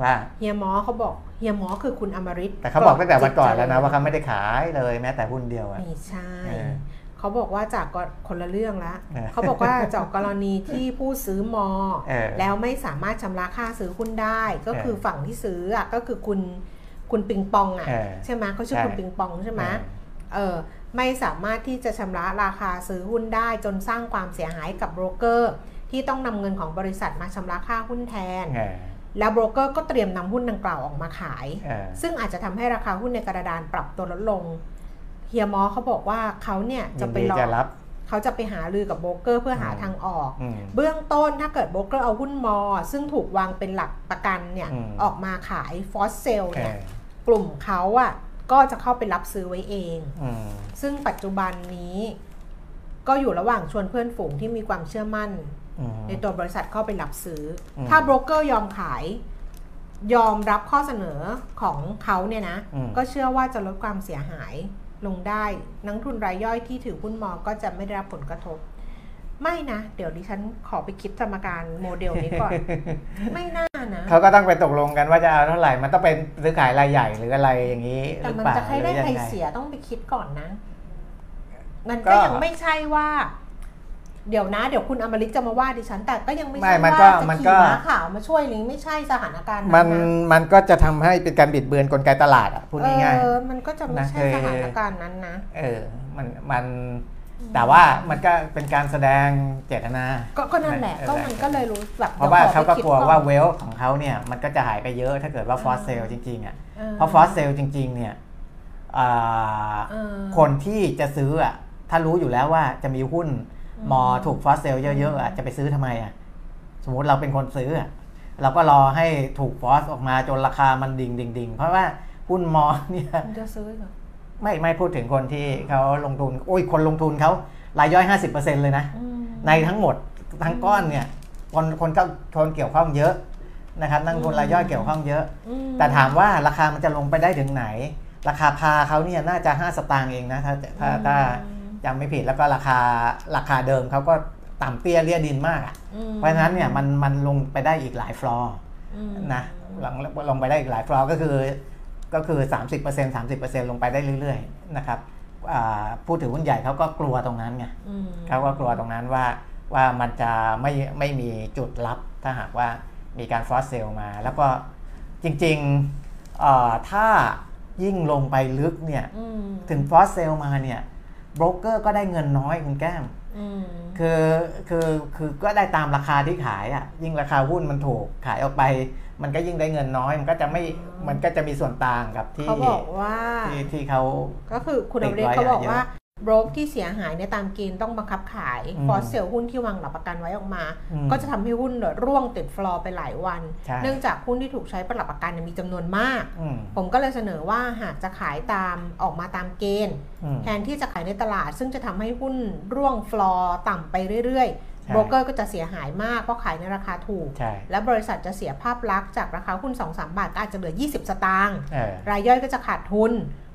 ว่าเฮียหมอเขาบอกเฮียหมอคือคุณอมริตแต่เขาบอกตั้งแต่วันก่อนแล้วนะว่าเขาไม่ได้ขายเลยแม้แต่หุ้นเดียวอะไม่ใช่เออเขาบอกว่าจากก็คนละเรื่องละเออเขาบอกว่าจากกรณีที่ผู้ซื้อมอเออแล้วไม่สามารถชำระค่าซื้อหุ้นได้ ก็เออคือฝั่งที่ซื้ออะก็คือคุณคุณปิงปองอะเออใช่ไหมเขาชื่อใช่คุณปิงปองใช่ไหมเออเออไม่สามารถที่จะชำระราคาซื้อหุ้นได้จนสร้างความเสียหายกับโบรกเกอร์ ที่ต้องนำเงินของบริษัทมาชำระค่าหุ้นแทนเออ แล้วโบรกเกอร์ก็เตรียมนำหุ้นดังกล่าวออกมาขายเออซึ่งอาจจะทำให้ราคาหุ้นในกระดานปรับตัวลดลงเฮียมอเขาบอกว่าเขาเนี่ยจะยินไปดีรอจะรับเขาจะไปหารือกับโบรกเกอร์เพื่อหาอืมทางออกอืมเบื้องต้นถ้าเกิดโบรกเกอร์เอาหุ้น MORE ซึ่งถูกวางเป็นหลักประกันเนี่ยอืมออกมาขาย force sell เออเนี่ย กลุ่มเขาอะก็จะเข้าไปรับซื้อไว้เองอืมซึ่งปัจจุบันนี้ ก็อยู่ระหว่างชวนเพื่อนฝูงที่มีความเชื่อมั่นอืม ในตัวบริษัทเข้าไปรับซื้ออมถ้าโบรกเกอร์ยอมขาย ยอมรับข้อเสนอของเขาเนี่ยนะอืมก็เชื่อว่าจะลดความเสียหายลงได้ นักทุนรายย่อยที่ถือหุ้นมอก็จะไม่ได้รับผลกระทบ ไม่นะ เดี๋ยวดิฉันขอไปคิดสมการโมเดลนี้ก่อน ไม่น่านะ เขาก็ต้องไปตกลงกันว่าจะเอาเท่าไหร่ มันต้องเป็นซื้อขายรายใหญ่หรืออะไรอย่างนี้หแต่รือมันเปล่าจะใครได้หรือใครยังไงเสียต้องไปคิดก่อนนะ มันก็ก็ยังไม่ใช่ว่า เดี๋ยวนะ เดี๋ยวคุณอมริตจะมาว่าดิฉัน แต่ก็ยังไม่ไม่ใช่มันว่าก็จะมันขี่ก็ม้าขาวมาช่วยหรือไม่ใช่สถานการณ์มันนะมันก็จะทำให้เป็นการบิดเบือนกลไกตลาดอะพูดง่ายเออมันก็จะไม่ใช่นะ คือสถานการณ์นั้นนะๆเออมันมันแต่ว่ามันก็เป็นการแสดงเจตนา ก็ก็นั่นแหละเออก็มันก็เลยรู้แบบเพราะว่าเดี๋ยวเขาขอก็ไปคิดกลัวอนว่าเวลของเขาเนี่ยมันก็จะหายไปเยอะถ้าเกิดว่า force sell จริงๆอะ เออเพราะ force sell จริง ๆ เนี่ยอ่าเออคนที่จะซื้ออะถ้ารู้อยู่แล้วว่าจะมีหุ้นอื ม MORE ถูก force sell เยอะๆอะจะไปซื้อทำไมอะ สมมุติเราเป็นคนซื้ออะเราก็รอให้ถูกฟอสออกมาจนราคามันดิ่งดิ่งดิ่งเพราะว่าหุ้นมอเนี่ยมันจะซื้อเหรอไม่ไม่พูดถึงคนที่เขาลงทุนโอ้ยคนลงทุนเขารายย่อย50%เลยนะอืมในทั้งหมดทั้งก้อนเนี่ย คนคนเข้าคนเกี่ยวข้องเยอะนะครับนักลงทุนรายย่อยเกี่ยวข้องเยอะอืมแต่ถามว่าราคามันจะลงไปได้ถึงไหน ราคาพาเขาเนี่ยน่าจะ5สตางค์เองนะถ้าถ้าถ้า จำไม่ผิดแล้วก็ราคาราคาเดิมเขาก็ต่ำเตี้ยเรี่ยดินมากอะอืมเพราะฉะนั้นเนี่ยมันมันลงไปได้อีกหลายฟลอร์อืมนะลงลงไปได้อีกหลายฟลอร์ก็คือก็คือ 30% 30%ลงไปได้เรื่อยๆนะครับอ่าผู้ถือหุ้นใหญ่เขาก็กลัวตรงนั้นไงอืมเขาก็กลัวตรงนั้นว่าว่ามันจะไม่ไม่มีจุดรับถ้าหากว่ามีการ force sell มา แล้วก็จริงๆเอ่อถ้ายิ่งลงไปลึกเนี่ยอืมถึง force sell มาเนี่ย โบรกเกอร์ก็ได้เงินน้อยคุณแก้มอืมคือคือคือก็ได้ตามราคาที่ขายอะ่ะ ยิ่งราคาหุ้นมันถูกขายออกไป มันก็ยิ่งได้เงินน้อย มันก็จะไม่มันก็จะมีส่วนต่างกับที่เขาบอกว่าที่ที่เขาก็คือคุณอติดเรศไว้เขาบอกอะเยอะว่าโบรกที่เสียหายในยตามเกณฑ์ต้องบังคับขายอืม force sell หุ้นที่วางหลักประกันไว้ออกมาอืมก็จะทำให้หุ้นเนี่ยร่วงติดฟลอร์ไปหลายวันใช่เนื่องจากหุ้นที่ถูกใช้เป็นหลักประกันเนี่ยมีจำนวนมากอืมผมก็เลยเสนอว่าหากจะขายตามออกมาตามเกณฑ์อืมแทนที่จะขายในตลาด ซึ่งจะทำให้หุ้นร่วงฟลอร์ต่ำไปเรื่อยใช่ๆโบรกเกอร์ก็จะเสียหายมากเพราะขายในราคาถูกใช่และบริษัทจะเสียภาพลักษณ์จากราคาหุ้น 2-3 บาทก็อาจจะเหลือ 20 สตางค์เออรายย่อยก็จะขาดทุน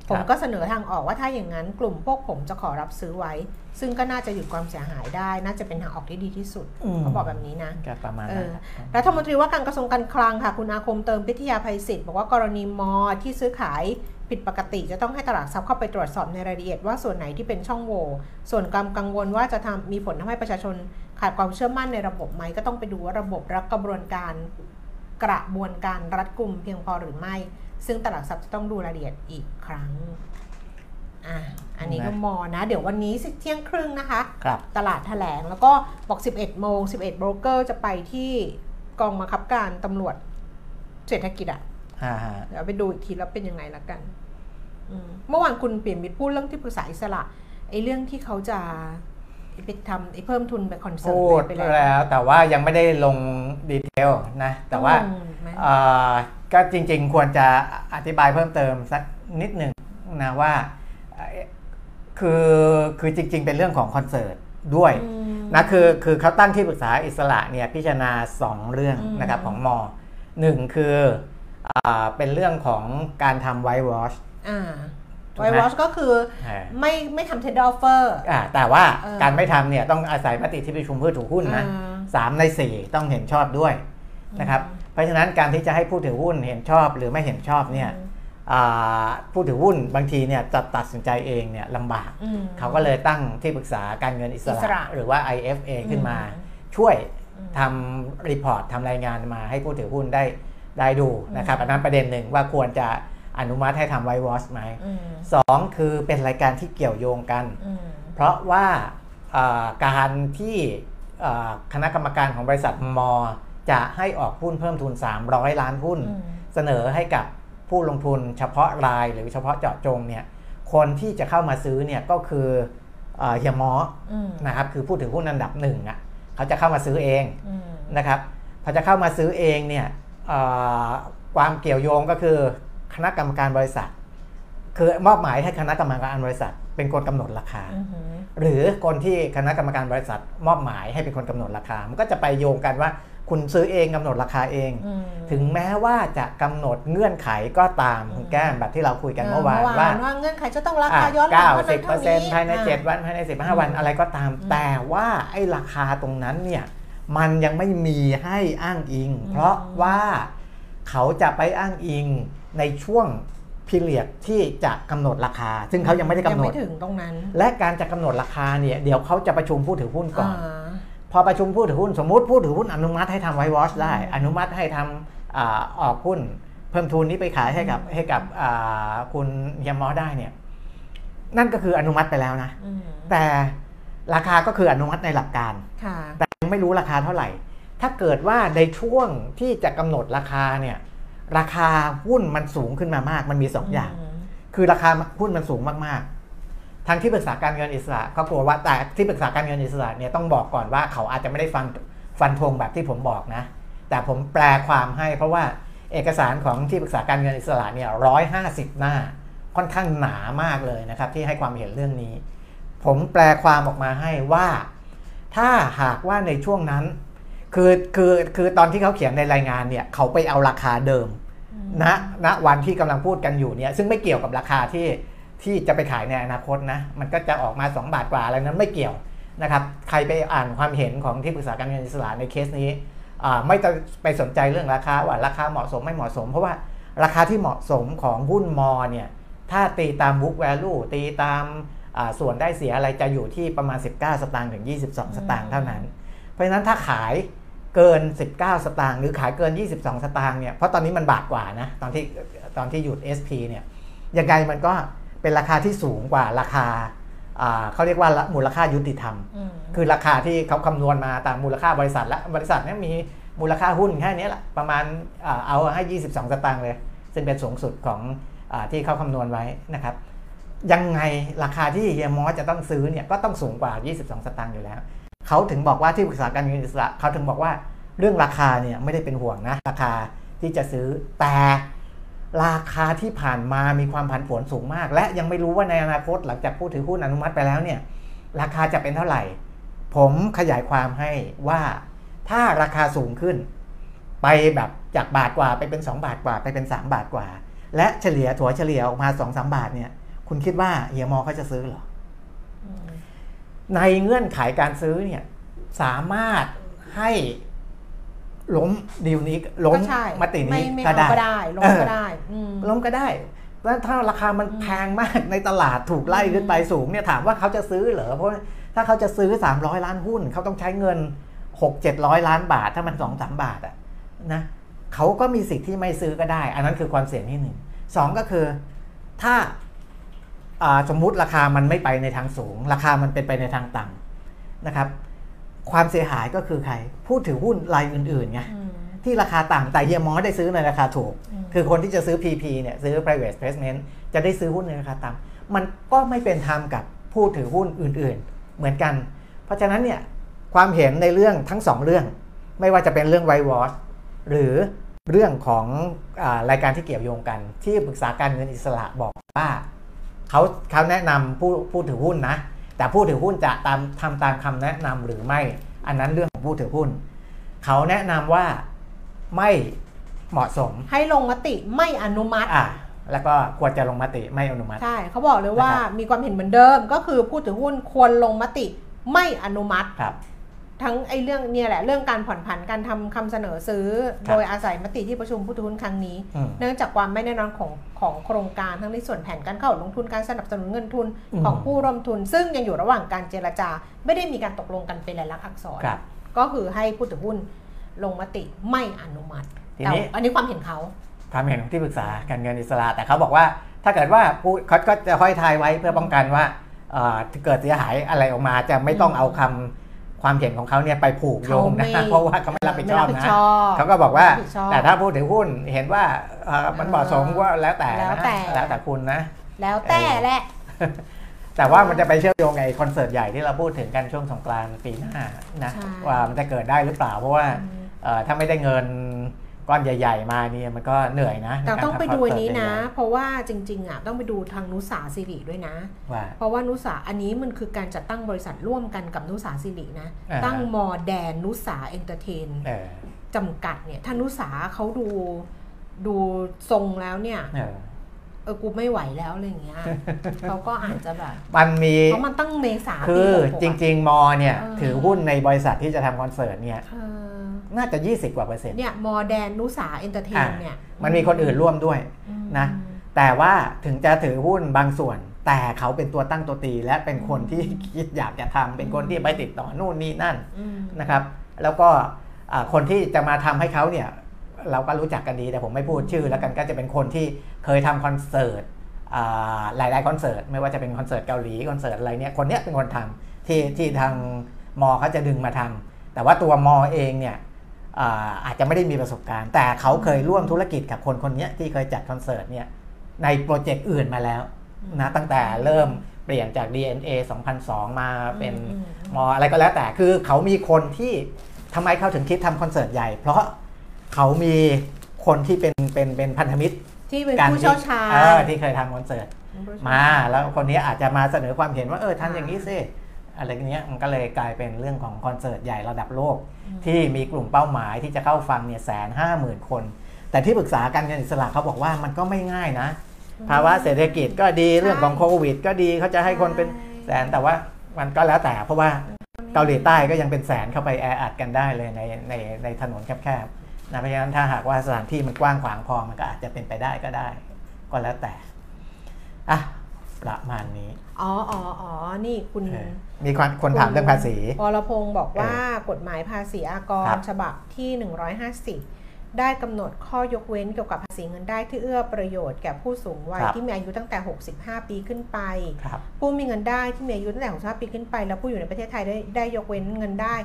ผมครับก็เสนอทางออกว่าถ้าอย่างนั้นกลุ่มพวกผมจะขอรับซื้อไว้ ซึ่งก็น่าจะหยุดความเสียหายได้ น่าจะเป็นทางออกที่ดีที่สุดมเขาบอกแบบนี้นะก็ประมาณเอนั้นอครับรัฐมนตรีว่าการกระทรวงการคลังค่ะ คุณอาคมเติมพิทยาภัยศิษย์บอกว่ากรณีมอที่ซื้อขายผิดปกติจะต้องให้ตลาดทรัพย์เข้าไปตรวจสอบในรายละเอียดว่าส่วนไหนที่เป็นช่องโหว่ส่วนความกังวลว่าจะทำมีผลทำให้ประชาชนขาดความเชื่อมั่นในระบบไหมก็ต้องไปดูว่าระบบและกระบวนการกระบวนการรัดกุมเพียงพอหรือไม่ ซึ่งตลาดทรัพย์จะต้องดูรายละเอียดอีกครั้งอะอันนี้ก็มอนะ เดี๋ยววันนี้เที่ยงครึ่งนะคะ ครับตลาดแถลงแล้วก็บอก 11 โมง 11 โบรกเกอร์จะไปที่กองบังคับการตำรวจเศรษฐกิจอะฮ่าฮะเดี๋ยวไปดูอีกทีแล้วเป็นยังไงละกันอืมเมื่อวานคุณเปลี่ยนมิตรพูดเรื่องที่ปรึกษาอิสระไอ้เรื่องที่เขาจะ ไปทำไอ้เพิ่มทุนไปคอนเสิร์พูตดไปแล้วแล้ว แต่ว่ายังไม่ได้ลงดีเทลนะ แต่ว่าอืมไหมเอ่อก็จริงๆ ควรจะอธิบายเพิ่มเติมสักนิดหนึ่งนะว่าเอ่อคือคือจริงๆ เป็นเรื่องของคอนเสิร์ตด้วยอืม นะคือคือเขาตั้งที่ปรึกษาอิสระเนี่ยพิจารณา 2 เรื่องอืม นะครับของมหนึ่งคืออาเป็นเรื่องของการทำไวท์วอช อ่าถูก ไวไหมวอชก็คือไม่ไม่ทำเทนเดอร์เฟอร์อ่าแต่ว่าเออการไม่ทำเนี่ยต้องอาศัยมติที่ประชุมเพื่อถือหุ้นนะสามในสี่ต้องเห็นชอบด้วยนะครับเพราะฉะนั้นการที่จะให้ผู้ถือหุ้นเห็นชอบหรือไม่เห็นชอบเนี่ยอ่าผู้ถือหุ้นบางทีเนี่ยจะตัดสินใจเองเนี่ยลำบากอืมเขาก็เลยตั้งที่ปรึกษาการเงินอิสอิสระระ หรือว่า IFA ขึ้นมาอืมช่วยอืมทำรีพอร์ตทำรายงานมาให้ผู้ถือหุ้นได้ได้ดูนะครับอันนั้นประเด็นหนึ่งว่าควรจะ อนุมัติให้ทำไววอชไหมอืมสองคือเป็นรายการที่เกี่ยวโยงกันอืมเพราะว่าเอ่อการที่เอ่อคณะกรรมการของบริษัทมอ จะให้ออกหุ้นเพิ่มทุน 300 ล้านหุ้นอืมเสนอให้กับผู้ลงทุนเฉพาะรายหรือเฉพาะเจาะจงเนี่ยคนที่จะเข้ามาซื้อเนี่ยก็คือเอ่อเฮียมออืมนะครับคือผู้ถือหุ้นอันดับหนึ่งอะเขาจะเข้ามาซื้อเองอืมนะครับพอจะเข้ามาซื้อเองเนี่ยเอ่อความเกี่ยวโยงก็คือค ณะกรรมการบริษัท คือมอบหมายให้คณะกรรมการบริษัท เป็นคนกำหนดราคาอืมหรือคนที่คณะกรรมการบริษัท มอบหมายให้เป็นคนกำหนดราคา มันก็จะไปโยงกันว่า คุณซื้อเองกำหนดราคาเองอืมถึงแม้ว่าจะกำหนดเงื่อนไขก็ตามคุณแก้มแบบที่เราคุยกันเมื่อวานว่าว่าเงื่อนไขจะต้องราคาย้อนหลัเก้างเท่าสินั้บนเปอเท่าร์เซ็นนี้ต์ภายใน7วันภายใน 15 วันอืมอะไรก็ตามอืมแต่ว่าไอ้ราคาตรงนั้นเนี่ยมันยังไม่มีให้อ้างอิงอืมเพราะว่าเขาจะไปอ้างอิง ในช่วงพิเรียดที่จะกำหนดราคา ซึ่งเขายังไม่ได้กำยังหนดไม่ถึงตรงนั้น และการจะกำหนดราคาเนี่ยเดี๋ยวเขาจะประชุมผู้ถือหุ้นก่อนาพอประชุมผู้ถือหุ้นสมมุติผู้ถือหุ้นอนุมัติให้ทำไววอชได้อืมอนุมัติให้ทำอาออกหุ้น เพิ่มทุนนี้ไปขายให้กับให้กับอ่าคุณเฮียมอได้เนี่ยนั่นก็คืออนุมัติไปแล้วนะอืมแต่ราคาก็คืออนุมัติในหลักการค่ะแต่ยังไม่รู้ราคาเท่าไหร่ ถ้าเกิดว่าในช่วงที่จะกำหนดราคาเนี่ย ราคาหุ้นมันสูงขึ้นมามาก มันมีสองอย่าง คือราคาหุ้นมันสูงมากๆ ทางที่ปรึกษาการเงินอิสระก็กลัวว่าแต่ที่ปรึกษาการเงินอิสระเนี่ยต้องบอกก่อนว่าเขาอาจจะไม่ได้ฟันฟันธงแบบที่ผมบอกนะ แต่ผมแปลความให้เพราะว่าเอกสารของที่ปรึกษาการเงินอิสระเนี่ยร้อยห้าสิบหน้า ค่อนข้างหนามากเลยนะครับที่ให้ความเห็นเรื่องนี้ ผมแปลความออกมาให้ว่า ถ้าหากว่าในช่วงนั้น คือคือคือตอนที่เขาเขียนในรายงานเนี่ยเขาไปเอาราคาเดิมณณวันที่กำลังพูดกันอยู่เนี่ยซึ่งไม่เกี่ยวกับราคาที่ที่จะไปขายในอนาคตนะมันก็จะออกมา 2 บาทกว่าอะไรนั้นไม่เกี่ยวนะครับใครไปอ่านความเห็นของที่ปรึกษาการเงินอิสระในเคสนี้อ่าไม่ต้องไปสนใจเรื่องราคาว่าราคาเหมาะสมไม่เหมาะสม เพราะว่าราคาที่เหมาะสมของหุ้นมอเนี่ยถ้าตีตาม book value ตีตามอ่าส่วนได้เสียอะไรจะอยู่ที่ประมาณ 19 สตางค์ถึง 22 สตางค์เท่านั้น เพราะฉะนั้นถ้าขาย เกิน 19 สตางค์หรือขายเกิน 22 สตางค์เนี่ยเพราะตอนนี้มันบาทกว่านะตอนที่ตอนที่หยุด SP เนี่ยยังไงมันก็เป็นราคาที่สูงกว่าราคาอ่าเขาเรียกว่ามูลค่ายุติธรรมอืมคือราคาที่เขาคำนวณมาตามมูลค่าบริษัทและบริษัทเนี้มีมูลค่าหุ้นแค่นี้แหละประมาณอ่าเอาให้ 22 สตางค์เลย ซึ่งเป็นสูงสุดของอาที่เขาคำนวณไว้นะครับยังไงราคาที่เฮียมอสจะต้องซื้อเนี่ยก็ต้องสูงกว่า 22 สตางค์อยู่แล้ว เขาถึงบอกว่าที่ปรึกษาการเงินอิสระเขาถึงบอกว่าเรื่องราคาเนี่ยไม่ได้เป็นห่วงนะราคาที่จะซื้อแต่ราคาที่ผ่านมามีความผันผวนสูงมาก และยังไม่รู้ว่าในอนาคตหลังจากผู้ถือหุ้นอนุมัติไปแล้วเนี่ยราคาจะเป็นเท่าไหร่ ผมขยายความให้ว่าถ้าราคาสูงขึ้น ไปแบบจากบาทกว่าไปเป็น 2 บาทกว่าไปเป็น 3 บาทกว่า และเฉลี่ยถัวเฉลี่ยออกมา2-3บาทเนี่ยคุณคิดว่าเฮียมอเขาจะซื้อหรอ ในเงื่อนไขการซื้อเนี่ยสามารถให้ล้มดีลนี้ล้มก็ใช่มติไม่นี้ไม่ก็เอาได้ก็ได้ลงเออก็ได้อืมล้มก็ได้แล้วถ้าราคามันอืมแพงมากในตลาดถูกไล่ขึ้นไปสูงเนี่ยถามว่าเขาจะซื้อเหรอเพราะถ้าเขาจะซื้อ 300 ล้านหุ้น เขาต้องใช้เงิน 6 700 ล้านบาท ถ้ามัน 2 3 บาทอะนะเขาก็มีสิทธิ์ที่ไม่ซื้อก็ได้ อันนั้นคือความเสี่ยงที่หนึ่งสองก็คือ ถ้าอ่า สมมุติราคามันไม่ไปในทางสูง ราคามันเป็นไปในทางต่ำนะครับ ความเสียหายก็คือใคร ผู้ถือหุ้นรายอื่นๆไงอืมที่ราคาต่ำแต่เฮียมอสได้ซื้อในราคาถูกอืมคือคนที่จะซื้อ PP เนี่ยซื้อ private placement จะได้ซื้อหุ้นในราคาต่ำมันก็ไม่เป็นธรรมกับผู้ถือหุ้นอื่นๆ เหมือนกัน เพราะฉะนั้นเนี่ยความเห็นในเรื่องทั้งสองเรื่อง ไม่ว่าจะเป็นเรื่อง White Watch หรือเรื่องของอารายการที่เกี่ยวโยงกัน ที่ปรึกษาการเงินอิสระบอกว่า เขาเขาแนะนำผู้ผู้ถือหุ้นนะ แต่ผู้ถือหุ้นจะตามทำตามคำแนะนำหรือไม่ อันนั้นเรื่องของผู้ถือหุ้น เขาแนะนำว่าไม่เหมาะสม ให้ลงมติไม่อนุมัติอ่าแล้วก็ควรจะลงมติไม่อนุมัติ ใช่เขาบอกเลยว่านะครับมีความเห็นเหมือนเดิมก็คือผู้ถือหุ้นควรลงมติไม่อนุมัติครับ ทั้งไอ้เรื่องเนี่ยแหละเรื่องการผ่อนผันการทำคำเสนอซื้อครับโดยอาศัยมติที่ประชุมผู้ถือหุ้นครั้งนี้อืมเนื่องจากความไม่แน่นอนของของโครงการทั้งในส่วนแผนการเข้าลงทุนการสนับสนุนเงินทุนอืมของผู้ร่วมทุน ซึ่งยังอยู่ระหว่างการเจรจา ไม่ได้มีการตกลงกันเป็นลายลักษณ์อักษรครับก็คือให้ผู้ถือหุ้นลงมติไม่อนุมัติทีแต่นี้อันนี้ความเห็นเขาความเห็นของที่ปรึกษาการเงินอิสระแต่เขาบอกว่า ถ้าเกิดว่าผู้เขาก็จะห้อยทายไว้เพื่อป้องกันว่าเอ่อถ้าเกิดเสียหายอะไรออกมาจะไม่ต้องอืมเอาคำ ความเห็นของเขาเนี่ยไปผูกโยงนะเขาไม่เพราะว่าเขาไม่รับผิดชอบไม่นะชอบเขาก็บอกว่าไม่รับผิดชอบแต่ถ้าผู้ถือหุ้นเห็นว่าเอ่อมันเหมาะสมก็แล้วแต่แล้วนะแต่แล้วแต่คุณนะ แล้วแต่แหละแต่ว่ามันจะไปเชื่อมโยงกับไอ้คอนเสิร์ตใหญ่ที่เราพูดถึงกันช่วงสงกรานต์ปีหน้านะใช่ว่ามันจะเกิดได้หรือเปล่า เพราะว่าอืมเอ่อถ้าไม่ได้เงิน ก้อนใหญ่ ๆ มาเนี่ยมันก็เหนื่อยนะแต่ต้องไปใการทำดูอันนี้คอนะเสิร์ตใหญ่เพราะว่าจริงๆอะต้องไปดูทางนุสาสิริด้วยนะๆว่าเพราะว่านุสาอันนี้มันคือการจัดตั้งบริษัทร่วมกันกับนุสาสิรินะอ่าตั้งมอแดนนุสาเอนเตอร์เทนเออจำกัดเนี่ยถ้านุสาเขาดูดูทรงแล้วเนี่ยเออเออกูไม่ไหวแล้วอะไรอย่างเงี้ยเขาก็อาจจะแบบ มันมีเพราะมันตั้งเมษาคืปีอหกหกจอะริง ๆ มอเนี่ยเออถือหุ้นในบริษัทที่จะทำคอนเสิร์ตเนี่ยเออ น่าจะ 20 กว่าเปอร์เซ็นต์เนี่ยมอแดนนุสาเอนเตอร์เทนเนี่ยมันมีคนอื่นร่วมด้วยอืมนะแต่ว่าถึงจะถือหุ้นบางส่วน แต่เขาเป็นตัวตั้งตัวตี และเป็นคนที่คิดอยากจะทำเป็นคนที่ไปติดต่อนู่นนี่นั่นอืมนะครับ แล้วก็อ่าคนที่จะมาทำให้เขาเนี่ยเราก็รู้จักกันดีแต่ผมไม่พูดชื่อแล้วกันก็จะเป็นคนที่เคยทำคอนเสิร์ตอ่าหลายๆคอนเสิร์ตไม่ว่าจะเป็นคอนเสิร์ตเกาหลีคอนเสิร์ตอะไรเนี่ยคนเนี้ยเป็นคนทำที่ที่ทางมอเขาจะดึงมาทำแต่ว่าตัวมอเองเนี่ย อ่าอาจจะไม่ได้มีประสบการณ์ แต่เขาเคยร่วมธุรกิจกับคนคนเนี้ยที่เคยจัดคอนเสิร์ตเนี่ยในโปรเจกต์อื่นมาแล้วนะตั้งแต่เริ่มเปลี่ยนจาก DNA 2002 มาเป็นอืมมออะไรก็แล้วแต่คือเขามีคนที่ทำไมเขาถึงคิดทำคอนเสิร์ตใหญ่ เพราะเขามีคนที่เป็นเป็นเป็นพันธมิตรที่เป็นกันผู้เชี่ยวชาญเออที่เคยทำคอนเสิร์ตมา แล้วคนนี้อาจจะมาเสนอความเห็นว่าเออทำอย่างนี้สิ อะไรเงี้ยมันก็เลยกลายเป็นเรื่องของคอนเสิร์ตใหญ่ระดับโลก ที่มีกลุ่มเป้าหมายที่จะเข้าฟังเนี่ยแสนห้าหมื่นคน แต่ที่ปรึกษาการเงินอิสระเขาบอกว่ามันก็ไม่ง่ายนะ ภาวะเศรษฐกิจก็ดีเรื่องของโควิด ก็ดีเขาจะให้คนเป็นแสนแต่ว่ามันก็แล้วแต่เพราะว่าเกาหลีใต้ก็ยังเป็นแสนเข้าไปแออัดกันได้เลยในในในถนนแคบๆนะเพราะฉะนั้นถ้าหากว่าสถานที่มันกว้างขวางพอมันก็อาจจะเป็นไปได้ก็ได้ ก็แล้วแต่อะประมาณนี้ อ๋ออ๋ออ๋อนี่คุณเออมีคนคนถามเรื่องภาษีวรพงศ์บอกว่ากฎหมายภาษีอากครัรบฉบับที่ 150 ได้กำหนดข้อยกเว้นเกี่ยวกับภาษีเงินได้ที่เอื้อประโยชน์แก่ผู้สูงวัยครับที่มีอายุตั้งแต่ 65 ปีขึ้นไปครับผู้มีเงินได้ที่มีอายุตั้งแต่ 65 ปีขึ้นไป แล้วผู้อยู่ในประเทศไทยได้ได้ยกเว้นเงินได้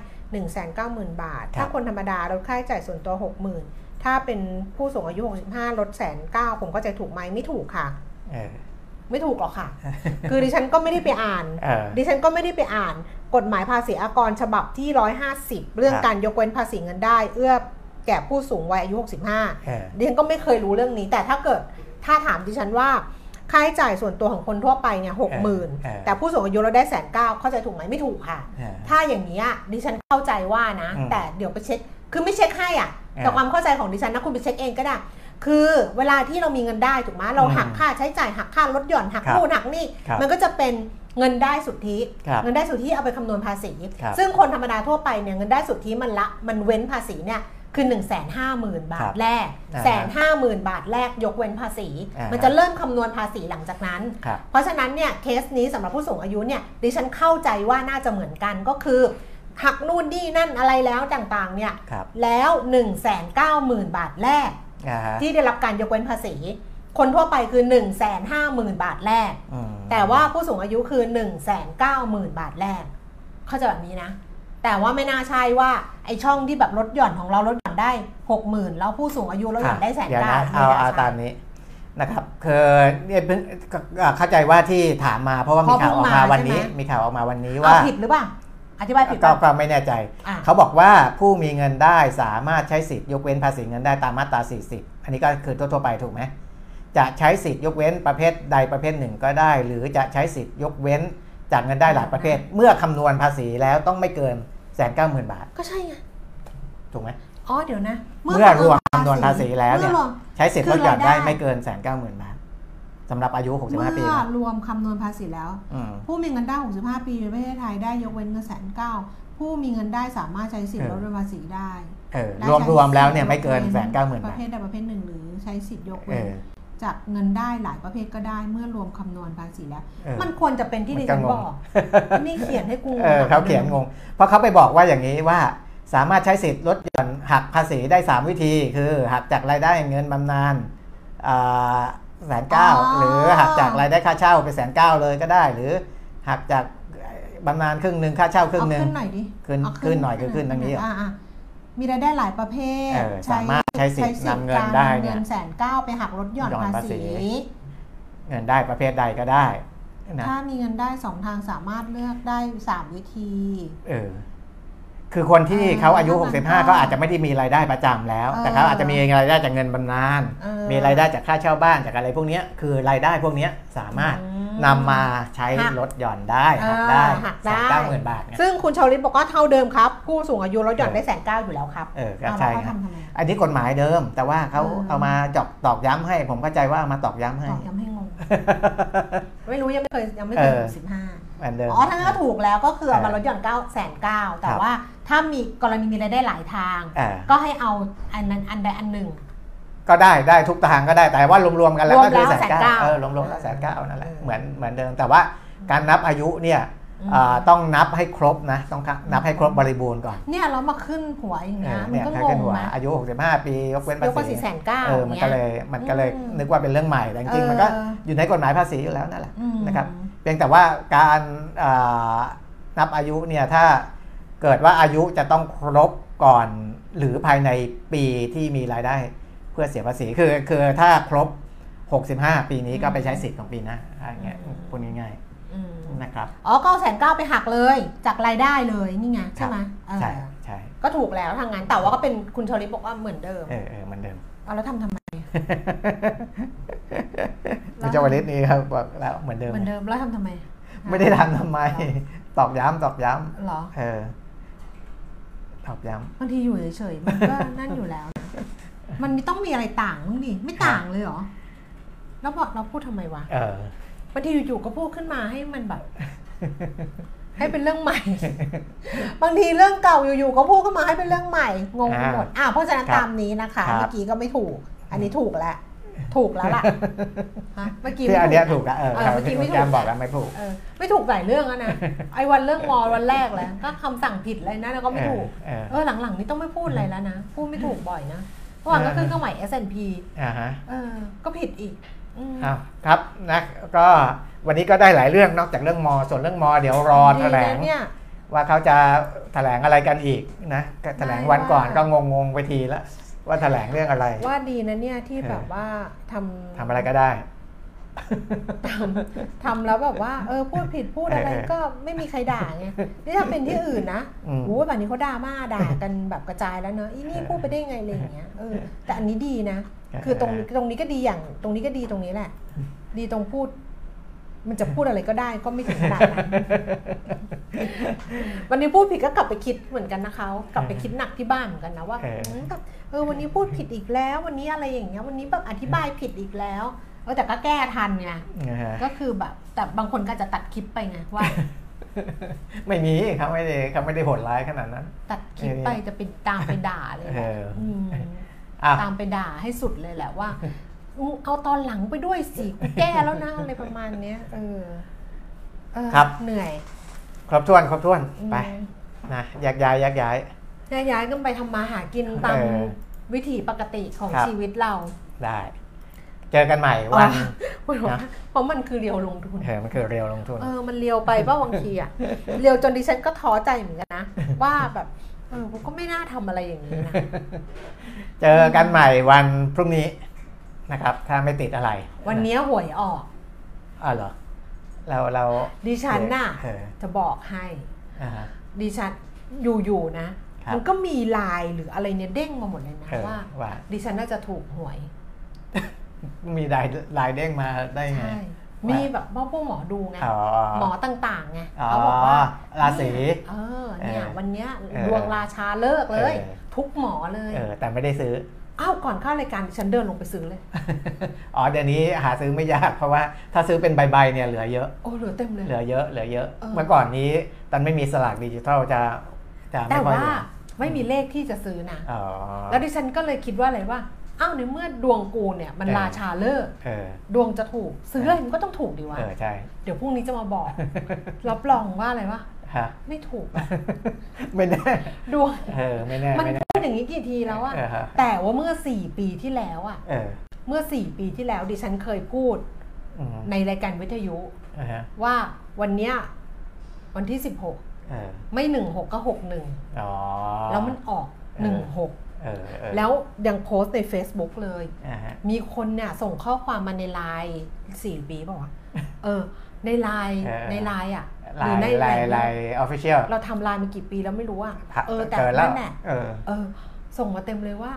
190,000 บาทครับถ้าคนธรรมดาลดค่าใช้จ่ายส่วนตัว 60,000 ถ้าเป็นผู้สูงอายุ 65 ลดแสนเก้าผมก็จะถูกไหมไม่ถูกค่ะเออ ไม่ถูกหรอกค่ะ คือดิฉันก็ไม่ได้ไปอ่านเออดิฉันก็ไม่ได้ไปอ่าน กฎหมายภาษีอากรฉบับที่ 150 เรื่องครับการยกเว้นภาษีเงินได้ เอื้อแก่ผู้สูงวัยอายุเออ65 ดิฉันก็ไม่เคยรู้เรื่องนี้ แต่ถ้าเกิดถ้าถามดิฉันว่าค่าใช้จ่ายส่วนตัวของคนทั่วไปเนี่ยหกหมื่นเออแต่ผู้สูงอายุเราได้แสนเก้าเข้าใจถูกไหมไม่ถูกค่ะเออถ้าอย่างนี้ยดิฉันเข้าใจว่านะอืมแต่เดี๋ยวไปเช็ค คือไม่เช็คให้อะเออแต่ความเข้าใจของดิฉันนะคุณไปเช็คเองก็ได้ คือเวลาที่เรามีเงินได้ถูกไหมเราอืมหักค่าใช้จ่ายหักค่ารถหย่อนหักครับนู่นหักนี่ครับมันก็จะเป็นเงินได้สุทธิครับเงินได้สุทธิเอาไปคำนวณภาษีครับซึ่งคนธรรมดาทั่วไปเนี่ยเงินได้สุทธิมันละมันเว้นภาษีเนี่ยคือ1 5 0 0 0 0 บาครัทบแรกอ่าฮะแสนห้าหมื่นบาทแรกยกเว้นภาษีอ่าฮะมันจะเริ่มคำนวณภาษีหลังจากนั้นครับเพราะฉะนั้นเนี่ยเคสนี้สำหรับผู้สูงอายุเนี่ยดิฉันเข้าใจว่าน่าจะเหมือนกันก็คือ หักนู่นนี่นั่นอะไรแล้วต่างๆเนี่ยครับแล้ว 1 9 0 0 0 0 บาทแรกอ่าฮะ ที่ได้รับการยกเว้นภาษี คนทั่วไปคือ 1 5 0 0 0 0 บาทแรกอืมแต่ว่าผู้สูงอายุคือ 1 9 0 0 0 0 บาทแรก เข้าใจแบบนี้นะ แต่ว่าไม่น่าใช่ว่าไอช่องที่แบบลดหย่อนของเราลดหย่อนได้ 60,000 แล้วผู้สูงอายุลดหย่อนได้แสนเดี๋ยวเก้านะเอาเอาตามนี้นะครับคือเนี่ยเพิ่งก็เข้าใจว่าที่ถามมาเพราะว่ามีข่าวออกมาวันนี้ มีข่าวออกมาวันนี้เอาว่าผิดหรือเปล่า อธิบายผิดก็ป่ะก็ไม่แน่ใจอะเขาบอกว่าผู้มีเงินได้สามารถใช้สิทธิ์ยกเว้นภาษีเงินได้ตามมาตรา 40 อันนี้ก็คือทั่วๆไปถูกไหมจะใช้สิทธิ์ยกเว้นประเภทใดประเภทหนึ่งก็ได้ หรือจะใช้สิทธิ์ยกเว้นจากเงินได้หลายประเภท เมื่อคำนวณภาษีแล้วต้องไม่เกินแสนเก้าหมื่นบาท ก็ใช่ไงถูกไหมอ๋อเดี๋ยวนะ เมื่อรวมคำนวณภาษีแล้วเนี่ยมื่อรวมใช้สิทธิ์คืลอดหย่อนได้รายได้ไม่เกินแสนเก้าหมื่นบาท สำหรับอายุเมื่65ปีอนะรวมคำนวณภาษีแล้วอืมผู้มีเงินได้ 65 ปีในประเทศไทยได้ยกเว้นเงินแสนเก้าผู้มีเงินได้สามารถใช้สิทธิ์เอลอดหย่อนภาษีได้เออและรวมใช้รวมแล้วเนี่ยสิทธิ์ไม่เกินยแสนเก้าหมื่นปบาระทเภทใดประเภทหนึ่งหรือใช้สิทธิ์ยกเอเว้นอจากเงินได้หลายประเภทก็ได้เมื่อรวมคำนวณภาษีแล้วเออมันควรจะเป็นที่มันดิก็ฉันงงบอกนี่เขียนให้กูงงเออเขาเขียนงง เพราะเขาไปบอกว่าอย่างนี้ว่าสามารถใช้สิทธิ์ลดหย่อนหักภาษีได้ 3 วิธี คือหักจากรายได้เงินบำนาญ แสนเก้าหรือหักจากรายได้ค่าเช่าไปแสนเก้าเลยก็ได้ หรือหักจากบำนาญครึ่งหนึ่งค่าเช่าครึ่งเอาหนึ่งขึ้นหน่อยดิขึ้นเอาขึ้นหน่อยคือขึ้นตรงนี้อะอะมีรายได้หลายประเภทเออสามารถใช้สิทธิ์นำเงินได้เนี่ยเงินแสนเก้าไปหักลดหย่อนหย่อนภาภาษีษี เงินได้ประเภทใดก็ได้นะถ้ามีเงินได้สองทางสามารถเลือกได้สามวิธี เออ คือคนที่เออเขาอายุถ้ามันก็65 ก็อาจจะไม่ได้มีรายได้ประจำแล้วเออแต่เขาอาจจะมีรายได้จากเงินบำนาญเออมีรายได้จากค่าเช่าบ้านจากอะไรพวกเนี้ยคือรายได้พวกเนี้ยสามารถอืมนำมาใช้หักลดหย่อนได้หักเออได้หักแสได้นเก้าหมื่นบาทเนี่ยซึ่งคุณชาวลิตบอกว่าเท่าเดิมครับ ผู้สูงอายุลดหย่อนเออได้แสนเก้าอยู่แล้วครับ เออก็เอาใช่แล้วคเขารับทำทำไมอันนี้กฎหมายเดิม แต่ว่าเขาเออเอามาจอกตอกย้ำให้ ผมเข้าใจว่าเอามาตอกย้ำให้ตอบย้ำให้งงไม่รู้ยังไม่เคยยังไม่เคยเออสิบห้าเหมื อนเดิมอ๋อถ้างั้นก็ถูกแล้วก็คือเอามาเออลดหย่อนเก้าแสนเก้าแต่ครับว่าถ้ามีกรณีมีรายได้หลายทางอ่าก็ให้เอาอันนั้นอันใดอันหนึ่ง ก็ได้ได้ทุกทางก็ได้แต่ว่ารวมๆกันแล้วก็คือรวมแล้วแสนเก้า190,000เออรวมๆแล้วแสนเก้านั่นแหละเออเหมือนเหมือนเดิมแต่ว่าการนับอายุเนี่ยอืมอ่า ต้องนับให้ครบนะต้องนับให้ครบบริบูรณ์ก่อนเนี่ยเรามาขึ้นหัวอย่างเอเงี้ยอมันเนี่ยก็ถ้างขึ้งนหัวไหมอายุ 65 ปียกเว้นยกภาภาษีษีแสนเก้าเออมันก็เลยมันก็เลยอืมนึกว่าเป็นเรื่องใหม่แต่จริงๆมันก็อยู่ในกฎหมายภาษีอยู่แล้วนั่นแหละอืมนะครับเพียงแต่ว่าการอ่านับอายุเนี่ยถ้าเกิดว่าอายุจะต้องครบก่อนหรือภายในปีที่มีรายได้เพื่อเสียภาษีคือคือถ้าครบ 65 ปีนี้ก็ไปใช้สิทธิ์ของปีหนะอะไรเงี้ยพูดง่ายอืมๆ นะครับ อ๋อเก้าแสนเก้าไปหักเลย จากรายได้เลยนี่ไงใช่ไหมเออใช่ใช่ก็ถูกแล้วทางนั้นแต่ว่าก็เป็นคุณชลิปบอกว่าเหมือนเดิม เออเออเหมันเดิมเอาแล้วทำทำไมคุณเจาวลิตนี่ครับบอกแล้วเหมือนเดิมเหมือนเดิมแล้วทำทำไม ไม่ได้ทำทำไม ตอกย้ำตอกย้เหรอำเออตอกย้บางทีอยู่เฉยๆมันก็นั่นอยู่แล้วนะมันไม่ต้องมีอะไรต่างมั้งดิไม่ต่างเลยเหรอแล้วบอกเราพูดทำไมวะำเออ บางทีอยู่ๆก็พูดขึ้นมาให้มันแบบ ให้เป็นเรื่องใหม่ บางทีเรื่องเก่าอยู่ๆก็พูดขึ้นมาให้เป็นเรื่องใหม่งงไปหมดอะเพราะฉะนั้นตามนี้นะคะเมื่อกี้ก็ไม่ถูก อันนี้ถูกแล้วถูกแล้วล่ะฮะเมื่อกี้ที่ไม่อันเนี้ยถูถูกกแล้วเออเออเมื่อกี้ไม่ถูกแจมบอกแล้วไม่ถูก เออไม่ถูกหลายเรื่องแล้วนะ ไอ้วันเรื่องมอวันแรกเลยก็คำสั่งผิดเลยนะแล้วก็ไม่ถูกเออ เออหลังๆ นี่ต้องไม่พูดอะไรแล้วนะ พูดไม่ถูกบ่อยนะเมื่อวานก็ขึ้นเครื่องหมาย S&P อ่าฮะ เออ ก็ผิดอีก อืมอ้าวครับนะก็วันนี้ก็ได้หลายเรื่องนอกจากเรื่องมอ ส่วนเรื่องมอ เดี๋ยวรอแถลงดีนะเนี่ยว่าเขาจะแถลงอะไรกันอีกนะก็แถลงวันก่อนได้ก็ว่างงๆไปทีละว่าแถลงเรื่องอะไร ว่าดีนะเนี่ยที่เออแบบว่าทำทำอะไรก็ได้ทำทำแล้วแบบว่าเออพูดผิดพูดอะไรเออก็ไม่มีใครด่าไงนี่ถ้าเป็นที่อื่นนะอืมโอ้ยแบบนี้เขาด่ามาด่ากันแบบกระจายแล้วเนอะอีนี่พูดไปได้ไงอะไรอย่างเงี้ยเออแต่อันนี้ดีนะ คือตรงตรงนี้ก็ดีอย่าง ตรงนี้ก็ดีตรงนี้แหละ ดีตรงพูด มันจะพูดอะไรก็ได้ก็ไม่ถึงขนาดนั้นวันนี้พูดผิดก็กลับไปคิดเหมือนกันนะเขากลับไปคิดหนักที่บ้านเหมือนกันนะว่าเอออืมแบบเออวันนี้พูดผิดอีกแล้ว วันนี้อะไรอย่างเงี้ย วันนี้แบบอธิบายผิดอีกแล้วเออแต่ก็แก้ทันไงนะฮะก็คือแบบ แต่บางคนก็อาจจะตัดคลิปไปไงว่าไม่มีเขาไม่ได้เขาไม่ได้โหดร้ายขนาดนั้น ตัดคลิปไปจะไปตามไปด่าเลย แหละเอออืมอะตามไปด่าให้สุดเลยแหละว่าอืมเอาตอนหลังไปด้วยสิกูแก้แล้วนะอะไรประมาณเนี้ยเออเออครับเหนื่อย ครบถ้วนครบถ้วนอืมไปนะแยกย้ายแยกย้ายแยกย้ายกันไปทำมาหากินตามเออวิถีปกติของครับชีวิตเราได้ เจอกันใหม่วันเพราะว่าเพราะมันคือเรียวลงทุนเออมันคือเรียวลงทุนเออมันเรียวไปป่ะบางทีอะเรียวจนดิฉันก็ท้อใจเหมือนกันนะว่าแบบเออผมก็ไม่น่าทำอะไรอย่างนี้นะ เจอกันใหม่วันพรุ่งนี้นะครับ ถ้าไม่ติดอะไร วันเนี้ยหวยออกอ๋อเหรอ เราเราดิฉันน่ะเออจะบอกให้อ่าฮะดิฉันอยู่ๆนะครับมันก็มีไลน์หรืออะไรเนี่ยเด้งมาหมดเลยนะเออว่าว่า ดิฉันน่าจะถูกหวย มีลายลายเด้งมาได้ไงใช่ว่า มีมีแบบว่าพวกหมอดูไงอ๋อหมอต่างๆไงอ๋อเขาบอกว่าราศีเออเนี่ยเออวันเนี้ยเออดวงราชาเลิกเลยเออทุกหมอเลยเออแต่ไม่ได้ซื้ออ้าวก่อนเข้ารายการดิฉันเดินลงไปซื้อเลย อ๋อเดี๋ยวนี้หาซื้อไม่ยากเพราะว่าถ้าซื้อเป็นใบๆเนี่ยเหลือเยอะโอ้เหลือเต็มเลยเหลือเยอะเหลือเยอะเออเมื่อก่อนนี้ตอนไม่มีสลากดิจิทัลจะจะแต่ไม่ค่อยว่าเหลือไม่มีเลขที่จะซื้อนะอ๋อแล้วดิฉันก็เลยคิดว่าอะไรว่า อ้าวในเมื่อดวงกูเนี่ยมันเออราชาเลิกเออดวงจะถูก ซื้ออะไรมันก็ต้องถูกดีวะเออใช่เดี๋ยวพรุ่งนี้จะมาบอกรับรองว่าอะไรวะฮะไม่ถูกอะไม่แน่ดวงเออไม่แน่มันไม่แน่พูดอย่างนี้กี่ทีแล้วอะเออฮะแต่ว่าเมื่อสี่ปีที่แล้วอะเออเมื่อสี่ปีที่แล้วดิฉันเคยพูดอืมในรายการวิทยุอ่าฮะว่าวันเนี้ยวันที่สิบหกเออไม่หนึ่งหกก็หกหนึ่งอ๋อแล้วมันออกเออหนึ่งหกเออเออ แล้วยังโพสต์ใน Facebook เลยอ่าฮะมีคนเนี่ยส่งข้อความมาในไลน์สี่ปีเปล่าวะเออ ในไลน์เออในไลน์อะหลารืยในลายในลายออฟฟิเชียลเราทำไลน์มากี่ปีแล้วไม่รู้อะเออแต่เกินแล้วนั่นแหละเออเออ ส่งมาเต็มเลยว่า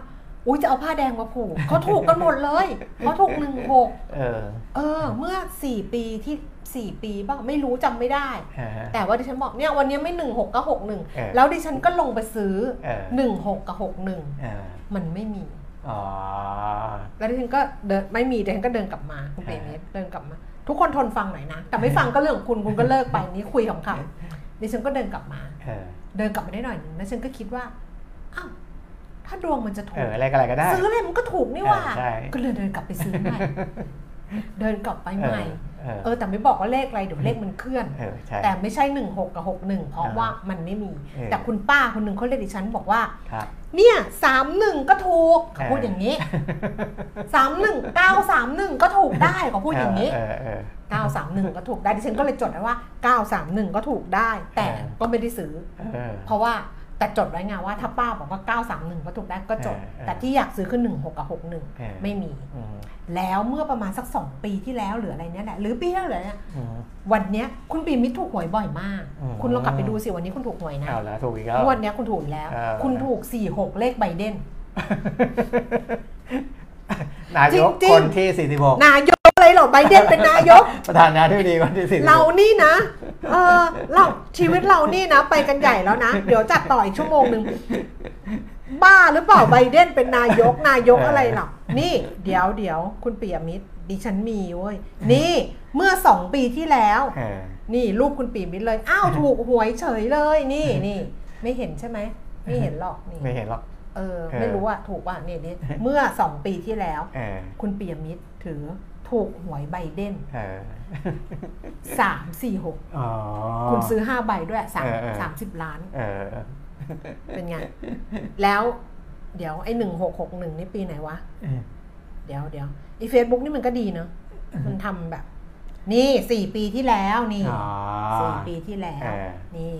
อุ้ยจะเอาผ้าแดงมาผูกเขาถูกกันหมดเลยเขาถูกหนึ่งหกเออเออเมื่อสี่ปีที่ สี่ปีบ้างไม่รู้จำไม่ได้อ่าฮะแต่ว่าดิฉันบอกเนี่ยวันนี้ไม่หนึ่งหกก็หกหนึ่งเออแล้วดิฉันก็ลงไปซื้อเออหนึ่งหกกับหกหนึ่งเออมันไม่มีอ๋อแล้วดิฉันก็เดินไม่มีดิฉันก็เดินกลับมาคุณเปรมเดินกลับมา ทุกคนทนฟังหน่อยนะ แต่ไม่ฟังก็เรื่องของคุณคุณก็เลิกไปนี้คุยขำๆดิฉันก็เดินกลับมาเออเดินกลับมาได้หน่อยหนึงแล้วฉันก็คิดว่าอ้าวถ้าดวงมันจะเอถูอกอะไรก็อะไรก็ได้ซื้ออะไรมันก็ถูกนี่หว่าเออใช่ก็เลยเดินกลับไปซื้อใหม่เดินกลับไปใหม่ เออเออแต่ไม่บอกว่าเลขอะไรเดี๋ยวเลขมันเคลื่อนเออใช่แต่ไม่ใช่หนึ่งหกกับหกหนึ่งเพราะอ่าว่ามันไม่มีเออแต่คุณป้าคนหนึ่งเขาเรียกดิฉันบอกว่าครับเนี่ยสามหนึ่งก็ถูกเขาเออพูดอย่างนี้สามหนึ่งเก้าสามหนึ่งก็ถูกได้เขาพูดอย่างนี้เออเออเก้าสามหนึ่งก็ถูกได้ดิฉันก็เลยจดไว้ว่าเก้าสามหนึ่งก็ถูกได้ แต่เออก็ไม่ได้ซื้อเออเพราะว่า แต่จดไว้ไงว่าถ้าป้าบอกว่าเก้าสามหนึ่งก็ถูกได้ก็จดเออเออแต่ที่อยากซื้อคือหนึ่งหกกับหกหนึ่งเออไม่มีอืมแล้วเมื่อประมาณสักสองปีที่แล้วหรืออะไรเนี้ยแหละ หรือปีที่แล้วหรืออะไรเนี่ยอืมวันเนี้ยคุณปีมิตรถูกหวยบ่อยมากอืมคุณลองกลับไปดูสิวันนี้คุณถูกหวยนะเอาละถูกอีกแล้วงวันเนี้ยคุณถูกอีกแล้วเออคุณถูกสี่หกเลขไบเดนนายกจริงๆคนที่ 46 นายกอะ ไรเหรอไบเดนเป็นนายก ประธานาธิบดีคนที่46เรานี่นะเออเราชีวิตเรานี่นะ ไปกันใหญ่แล้วนะ เดี๋ยวจัดต่ออีกชั่วโมงหนึ่งบ้าหรือเปล่าไบเดนเป็นนายกนายกอะไรหรอนี่ เดี๋ยวเดี๋ยวคุณปียมิตรดิฉันมีเว้ยนี่เมื่อสองปีที่แล้วเออนี่รูปคุณปีมิตรเลยอ้าวถูกหวยเฉยเลยนี่นี่ไม่เห็นใช่ไหมไม่เห็นหรอกนี่ไม่เห็นหรอกเออเออไม่รู้อะถูกว่านี่นี่เมื่อสองปีที่แล้วเออคุณปียมิตรถือ ถูกหวยไบเดนเออสามสี่หกอ๋อคุณซื้อห้าใบด้วยสามเออเออสามสิบล้านเออเป็นไง แล้วเดี๋ยวไอ้หนึ่งหกหกหนึ่งนี่ปีไหนวะเออเดี๋ยวเดี๋ยวไอ้เฟซบุ๊กนี่มันก็ดีเนอะมันทำแบบ นี่สี่ปีที่แล้วนี่อ๋อสี่ปีที่แล้วเออนี่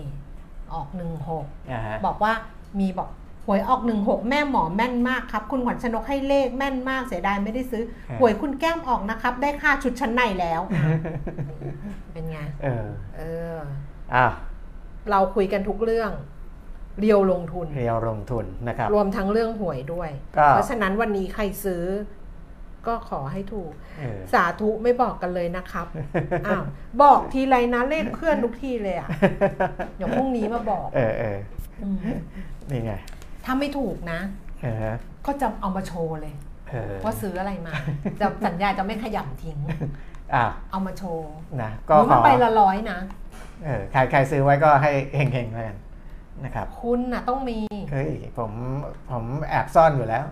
ออกหนึ่งหกอ่าฮะบอกว่ามีบอก หวยออกหนึ่งหกแม่หมอแม่นมากครับ คุณขวัญชนกให้เลขแม่นมากเสียดายไม่ได้ซื้อ หวยคุณแก้มออกนะครับ ได้ค่าชุดชั้นในแล้วอะเป็นไง เออ เอออะเราคุยกันทุกเรื่อง เรียวลงทุน เรียวลงทุนนะครับ รวมทั้งเรื่องหวยด้วยก็เพราะฉะนั้นวันนี้ใครซื้อก็ขอให้ถูกเออสาธุไม่บอกกันเลยนะครับอ้าวบอกทีไรนะเลขเพื่อนทุกทีเลยอะเดี๋ยวพรุ่งนี้มาบอก เออเอออืมนี่ไง ถ้าไม่ถูกนะเออก็จะเอามาโชว์เลยเออว่าซื้ออะไรมา จะสัญญาจะไม่ขยำทิ้ง อะเอามาโชว์นะก็หรือขมันอไปละร้อยนะเออใครใครซื้อไว้ก็ให้เฮงๆแล้วกันนะครับ คุณน่ะต้องมีเฮ้ยผมผมแอบซ่อนอยู่แล้ว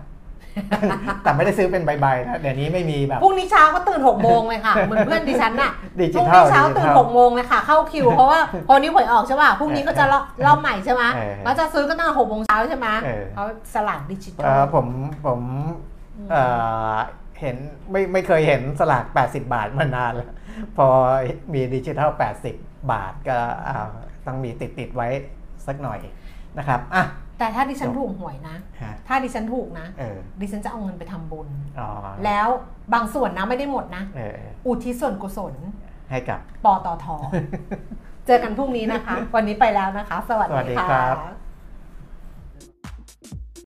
แต่ไม่ได้ซื้อเป็นใบๆนะเดี๋ยวนี้ไม่มีแบบพรุ่งนี้เช้าก็ตื่นหกโมงเลยค่ะเหมือนเพื่อนดิฉันน่ะดิจิพรุ่งทัลนี้เช้าดิจิตื่นทัลหกโมงเลยค่ะเข้าคิวเพราะว่าพอนี้หวยออกใช่ป่ะพรุ่งนี้ก็จะรอบใหม่ใช่ไหมเออแล้วจะซื้อก็ตั้งหกโมงเช้าใช่ไหมเออเขาสลากดิจิทัเอ่ลอผมผมเอ่อเห็นไม่ไม่เคยเห็นสลาก 80 บาทมานานแล้วพอมีดิจิทัล 80 บาทก็อ่าต้องมีติดติดๆไว้สักหน่อยนะครับอะ แต่ถ้าดิฉันถูกหวยนะ ฮะถ้าดิฉันถูกนะ เออดิฉันจะเอาเงินไปทำบุญ อ๋อแล้วบางส่วนนะไม่ได้หมดนะ เอออุทิศส่วนกุศลให้กับ ปตท เจอกันพรุ่งนี้นะคะ วันนี้ไปแล้วนะคะ สวัสสวัสดีดีครัค่ะ บ